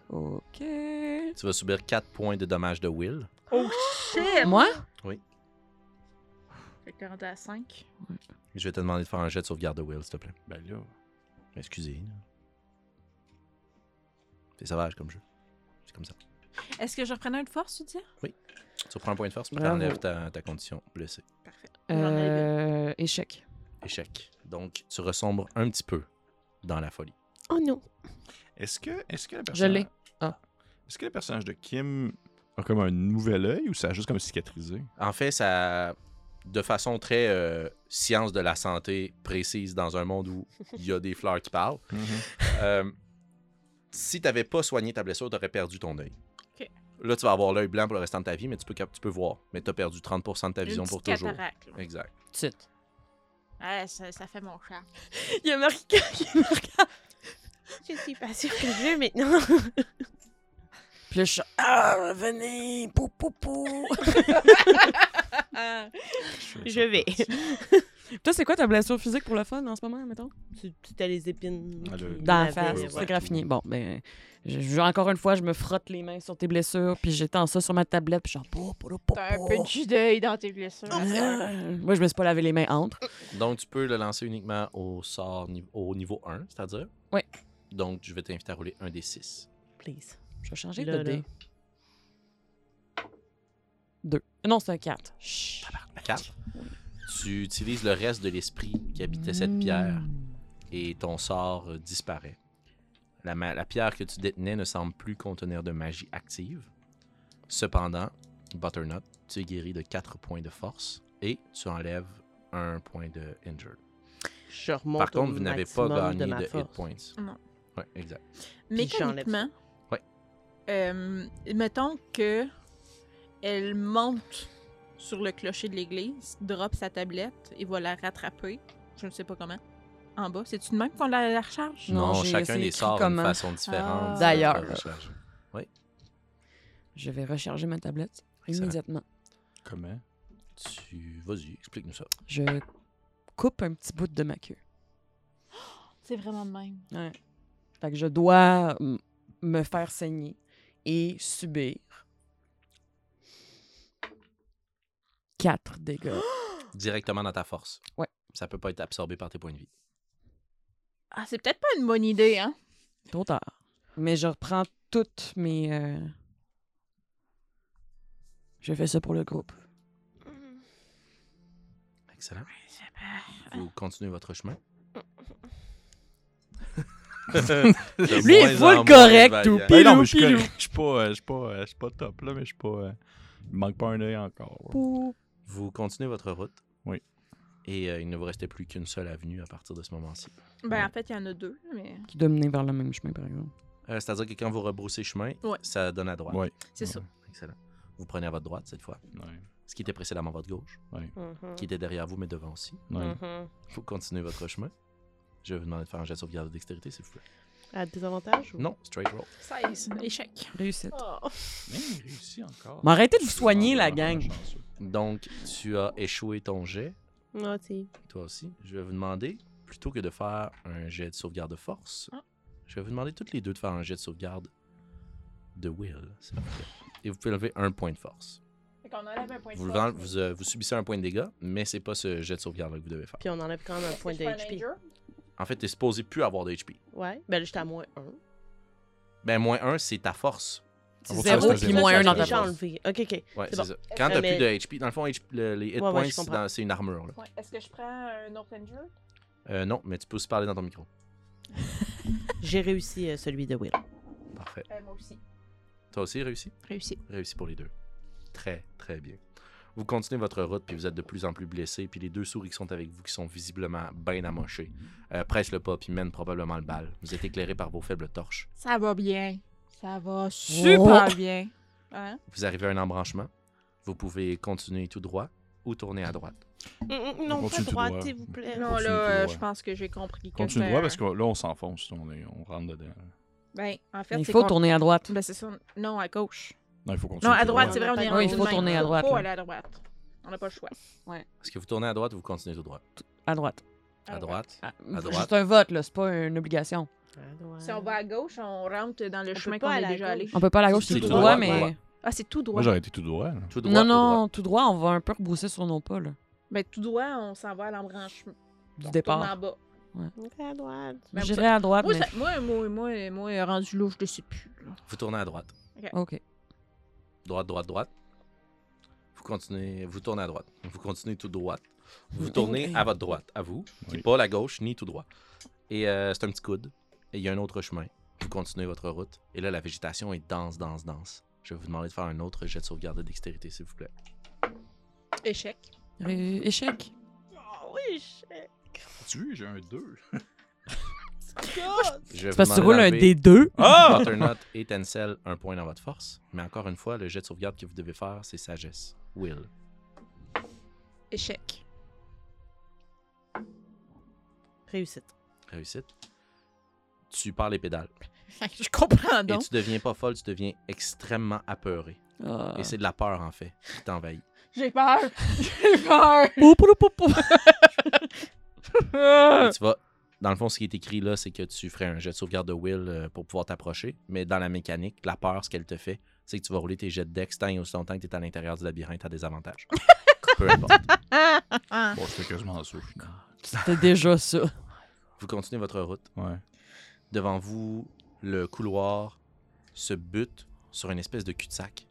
Ok. Tu vas subir 4 points de dommages de will. Oh shit! Moi? Fait que t'es rendu à 5. Je vais te demander de faire un jet de sauvegarde de will, s'il te plaît. Ben là. Excusez. C'est sauvage comme jeu. C'est comme ça. Est-ce que je reprenais un de force, tu dis? Tu reprends un point de force, puis t'enlèves ta, ta condition blessée. Parfait. Euh, échec. Échec. Donc, tu ressombres un petit peu dans la folie. Oh non. Est-ce que, est-ce que le Je personnage... l'ai. Ah. Est-ce que le personnage de Kim a comme un nouvel œil ou ça a juste comme cicatrisé? En fait, ça, de façon très euh, science de la santé précise dans un monde où il y a des fleurs qui parlent, euh, si tu n'avais pas soigné ta blessure, tu aurais perdu ton œil. Là, tu vas avoir l'œil blanc pour le restant de ta vie, mais tu peux, tu peux voir. Mais tu as perdu 30% de ta Une vision pour toujours. cataracte, là. Exact. Ouais, ça, ça fait mon chat. Il y a marqué. il y a marqué- Je suis pas sûre que je veux maintenant. Puis là, je suis. Ah, venez! Pou, pou, pou! je vais. Toi, c'est quoi ta blessure physique pour le fun en ce moment, mettons? Tu as les épines. Ah, le- Dans la m'avaient- face, ouais. c'est graffini. Bon, ben, je, je- encore une fois, je me frotte les mains sur tes blessures, puis j'étends ça sur ma tablette, puis je suis genre, pou, pou, pou, T'as un peu de jus d'œil dans tes blessures. Ah, Moi, je me suis pas lavé les mains entre. Donc, tu peux le lancer uniquement au sort ni- au niveau 1, c'est-à-dire? Oui. Donc, je vais t'inviter à rouler un des 6. Please. Je vais changer Là, de là. dé. Deux. Non, c'est un 4. 4. Tu utilises le reste de l'esprit qui habitait cette pierre et ton sort euh, disparaît. La, ma- la pierre que tu détenais ne semble plus contenir de magie active. Cependant, Butternut, tu es guéri de 4 points de force et tu enlèves un point de injured. Je remonte Par contre, au vous n'avez pas gagné de, hit force. points. Non. Ouais, exact. Mécaniquement. Euh, mettons que elle monte sur le clocher de l'église, drop sa tablette et va la rattraper. Je ne sais pas comment. En bas. C'est-tu de même qu'on la, la recharge? Non, chacun sorts comment. d'une façon différente. Ah. D'ailleurs. Euh, recharge. Je vais recharger ma tablette Excellent. immédiatement. Comment? Tu... Vas-y, explique-nous ça. Je coupe un petit bout de ma queue. C'est vraiment de même. Ouais. Fait que je dois me faire saigner et subir 4 dégâts. Directement dans ta force. Ouais. Ça peut pas être absorbé par tes points de vie. Ah, c'est peut-être pas une bonne idée, hein? Trop tard. Mais je reprends toutes mes. euh, Je fais ça pour le groupe. Excellent. Vous continuez votre chemin. Lui, il est full correct, tout. Ben non, Pilou, je suis pilou. correct. Je suis pas, euh, je suis pas, euh, pas top, là, mais je suis pas... euh, Il manque pas un œil encore. ouais. Vous continuez votre route. Oui. Et euh, il ne vous restait plus qu'une seule avenue à partir de ce moment-ci. Ben, en fait, il y en a deux, mais Qui doit mener vers le même chemin, par exemple. Euh, C'est-à-dire que quand vous rebroussez chemin, Ouais. ça donne à droite. Ouais. c'est ça. Excellent. Vous prenez à votre droite cette fois. Ouais. Ce qui était précédemment votre gauche, Mhm. qui était derrière vous, mais devant aussi. Mhm. Vous continuez votre chemin. Je vais vous demander de faire un jet de sauvegarde de dextérité, s'il vous plaît. À désavantage ou... Non, straight roll. 16. Échec. Réussite. Oh. Mais il réussit encore. Mais arrêtez de vous soigner, la gang. Donc, tu as échoué ton jet. Ah, si. Toi aussi. Je vais vous demander, plutôt que de faire un jet de sauvegarde de force, Ah. je vais vous demander toutes les deux de faire un jet de sauvegarde de will, s'il vous plaît. Et vous pouvez lever un point de force. Fait qu'on enlève un point de Vous, force, vous, euh, vous subissez un point de dégâts, mais c'est pas ce jet de sauvegarde que vous devez faire. Puis on enlève quand même un point je En fait, t'es supposé plus avoir de HP. Ouais. Ben là, j'étais à moins 1. Ben, moins 1, c'est ta force. C'est zéro puis moins un dans J'ai ta J'ai force. enlevé. Ok, ok. Ouais, C'est bon. ça. Quand t'as Euh, mais- plus de HP, dans le fond, HP le- les hit Ouais, ouais, points, je c'est comprends. dans- c'est une armure. Là. Ouais. Est-ce que je prends un autre injure? Euh, non, mais tu peux aussi parler dans ton micro. J'ai réussi euh, celui de Will. Parfait. Euh, moi aussi. Toi aussi, réussi? Réussi. Réussi pour les deux. Très, très bien. Vous continuez votre route, puis vous êtes de plus en plus blessé, puis les deux souris qui sont avec vous, qui sont visiblement bien amochées, euh, pressent le pas, puis mènent probablement le bal. Vous êtes éclairés par vos faibles torches. Ça va bien. Ça va super bien. Hein? Vous arrivez à un embranchement. Vous pouvez continuer tout droit ou tourner à droite. Mm, mm, Non, pas droite, droit. s'il vous plaît. Non, Continue là, euh, je pense que j'ai compris que Continue droit parce que là, on s'enfonce. On, est- on rentre dedans. Ben, en fait, Il faut tourner à droite. Ben, c'est ça. Non, à gauche. Non, il faut continuer. Non, à droite, droit. c'est vrai, on est Oui, il faut de même. tourner à droite, Faut là. aller à droite. On n'a pas le choix. Est-ce que vous tournez à droite ou vous continuez tout droit? À droite. À droite. Ah, À c'est droite. juste un vote, là. C'est pas une obligation. À droite. Si on va à gauche, on rentre dans le On chemin pas qu'on est aller à déjà allé. gauche. On peut pas aller à gauche, C'est c'est tout tout droit, droit, droit. mais. Ah, c'est tout droit. Moi, j'aurais été tout droit. là. Tout droit, Non, tout droit. non, tout droit, on va un peu rebrousser sur nos pas, là. Ben, tout droit, on s'en va à l'embranchement. Du On départ. tourne en bas. Ok, à droite. Ben, J'irai à droite, Moi, mais. ça- moi, moi, moi, moi, rendu là, je ne sais plus. là. Vous tournez à droite. Ok. Droite, droite, droite. Vous continuez, vous tournez à droite. Vous continuez tout droit. Vous tournez à votre droite, à vous, qui Oui. n'est pas la gauche ni tout droit. Et euh, c'est un petit coude. Et il y a un autre chemin. Vous continuez votre route. Et là, la végétation est dense, dense, dense. Je vais vous demander de faire un autre jet de sauvegarde de dextérité, s'il vous plaît. Échec. Ré- Échec. Oh oui, shit. Tu j'ai un 2. C'est parce que tu vous roules un demander D2. Ah! Butternut et Tencel, un point dans votre force. Mais encore une fois, le jet de sauvegarde que vous devez faire, c'est sagesse. Will. Échec. Réussite. Réussite. Tu pars les pédales. Je comprends Et donc. tu deviens pas folle, tu deviens extrêmement apeuré. Ah. Et c'est de la peur, en fait, qui t'envahit. J'ai peur. J'ai peur. Pou, pou, pou, pou. Et tu vas. Dans le fond, ce qui est écrit là, c'est que tu ferais un jet de sauvegarde de Will euh, pour pouvoir t'approcher. Mais dans la mécanique, la peur, ce qu'elle te fait, c'est que tu vas rouler tes jets de dex tant et aussi longtemps que tu es à l'intérieur du labyrinthe à des avantages. Peu importe. Bon, je fais quasiment ça. C'était déjà ça. Vous continuez votre route. Ouais. Devant vous, le couloir se bute sur une espèce de cul-de-sac.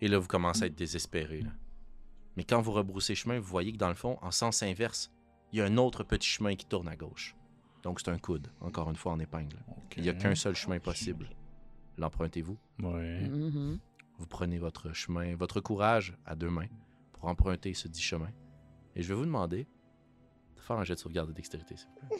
Et là, vous commencez à être désespéré. là. Mais quand vous rebroussez chemin, vous voyez que dans le fond, en sens inverse, il y a un autre petit chemin qui tourne à gauche. Donc c'est un coude, encore une fois en épingle. Il n'y a qu'un seul chemin possible. L'empruntez-vous. Ouais. Mhm. Vous prenez votre chemin, votre courage à deux mains pour emprunter ce dit chemin. Et je vais vous demander de faire un jet de sauvegarde de dextérité, s'il vous plaît.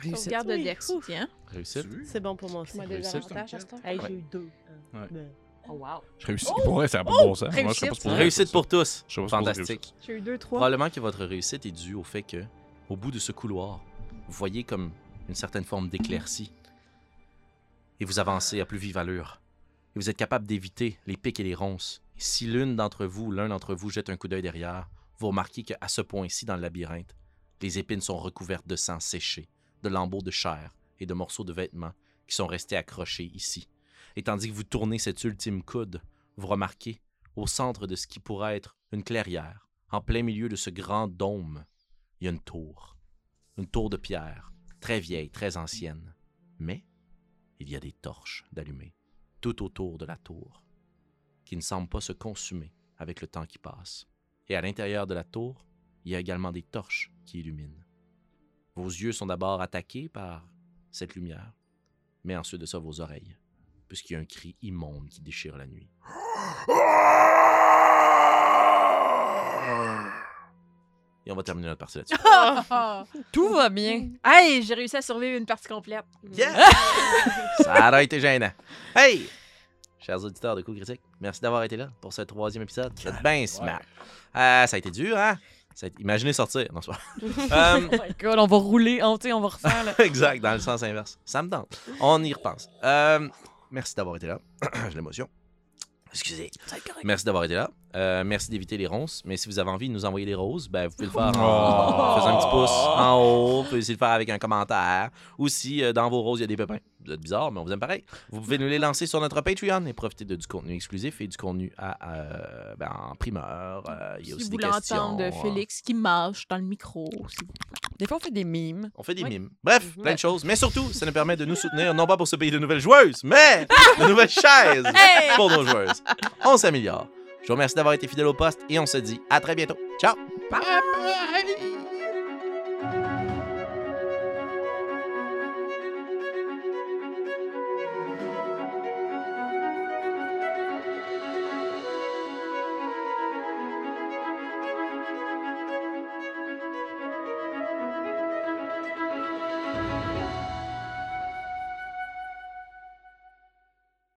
Réussite. Sauvegarde de. Dex, tiens. Réussite. C'est bon pour moi Réussite. avantages à ce temps? Hey, Ouais. j'ai eu deux. Ouais. Ben, Oh, wow. Je réussis. Pour vrai, ça n'a pas de bon sens. Moi, je serais réussite. pas supposé Réussite ça. pour tous. Je sais pas si c'est Fantastique. J'ai eu deux, trois. Probablement que votre réussite est due au fait que, au bout de ce couloir, vous voyez comme une certaine forme d'éclaircie. Et vous avancez à plus vive allure. Et vous êtes capable d'éviter les pics et les ronces. Et si l'une d'entre vous, l'un d'entre vous jette un coup d'œil derrière, vous remarquez qu'à ce point-ci dans le labyrinthe, les épines sont recouvertes de sang séché, de lambeaux de chair et de morceaux de vêtements qui sont restés accrochés ici. Et tandis que vous tournez cet ultime coude, vous remarquez, au centre de ce qui pourrait être une clairière, en plein milieu de ce grand dôme, il y a une tour. Une tour de pierre, très vieille, très ancienne. Mais il y a des torches d'allumées tout autour de la tour, qui ne semblent pas se consumer avec le temps qui passe. Et à l'intérieur de la tour, il y a également des torches qui illuminent. Vos yeux sont d'abord attaqués par cette lumière, mais ensuite de ça vos oreilles, puisqu'il y a un cri immonde qui déchire la nuit. Et on va terminer notre partie là-dessus. Tout va bien. hey, j'ai réussi à survivre une partie complète. Ça a été gênant. Hey! Chers auditeurs de Coup Critique, merci d'avoir été là pour ce troisième épisode. Vous êtes bien smart. Euh, ça a été dur, hein? Ça a été- Imaginez sortir. Non, c'est pas- Euh, Oh my god, on va rouler, on, tu sais, on va refaire. Là. exact, dans le sens inverse. Ça me tente. On y repense. Euh, merci d'avoir été là. J'ai l'émotion. Excusez. Merci d'avoir été là. Euh, merci d'éviter les ronces. Mais si vous avez envie de nous envoyer des roses, ben, vous pouvez le faire en Oh. faisant un petit pouce en haut. Vous pouvez aussi le faire avec un commentaire. Ou si euh, dans vos roses, il y a des pépins. Vous êtes bizarre, mais on vous aime pareil. Vous pouvez nous les lancer sur notre Patreon et profiter de du contenu exclusif et du contenu à, ben, en primeur. Euh, il y a Si aussi vous des voulez questions. entendre de euh, Félix qui mâche dans le micro. Des fois, on fait des mimes. On fait des Oui. mimes. Bref, Mhm. plein de choses. Mais surtout, ça nous permet de nous soutenir, non pas pour se payer de nouvelles joueuses, mais de nouvelles chaises pour nos joueuses. On s'améliore. Je vous remercie d'avoir été fidèle au poste et on se dit à très bientôt. Ciao! Bye!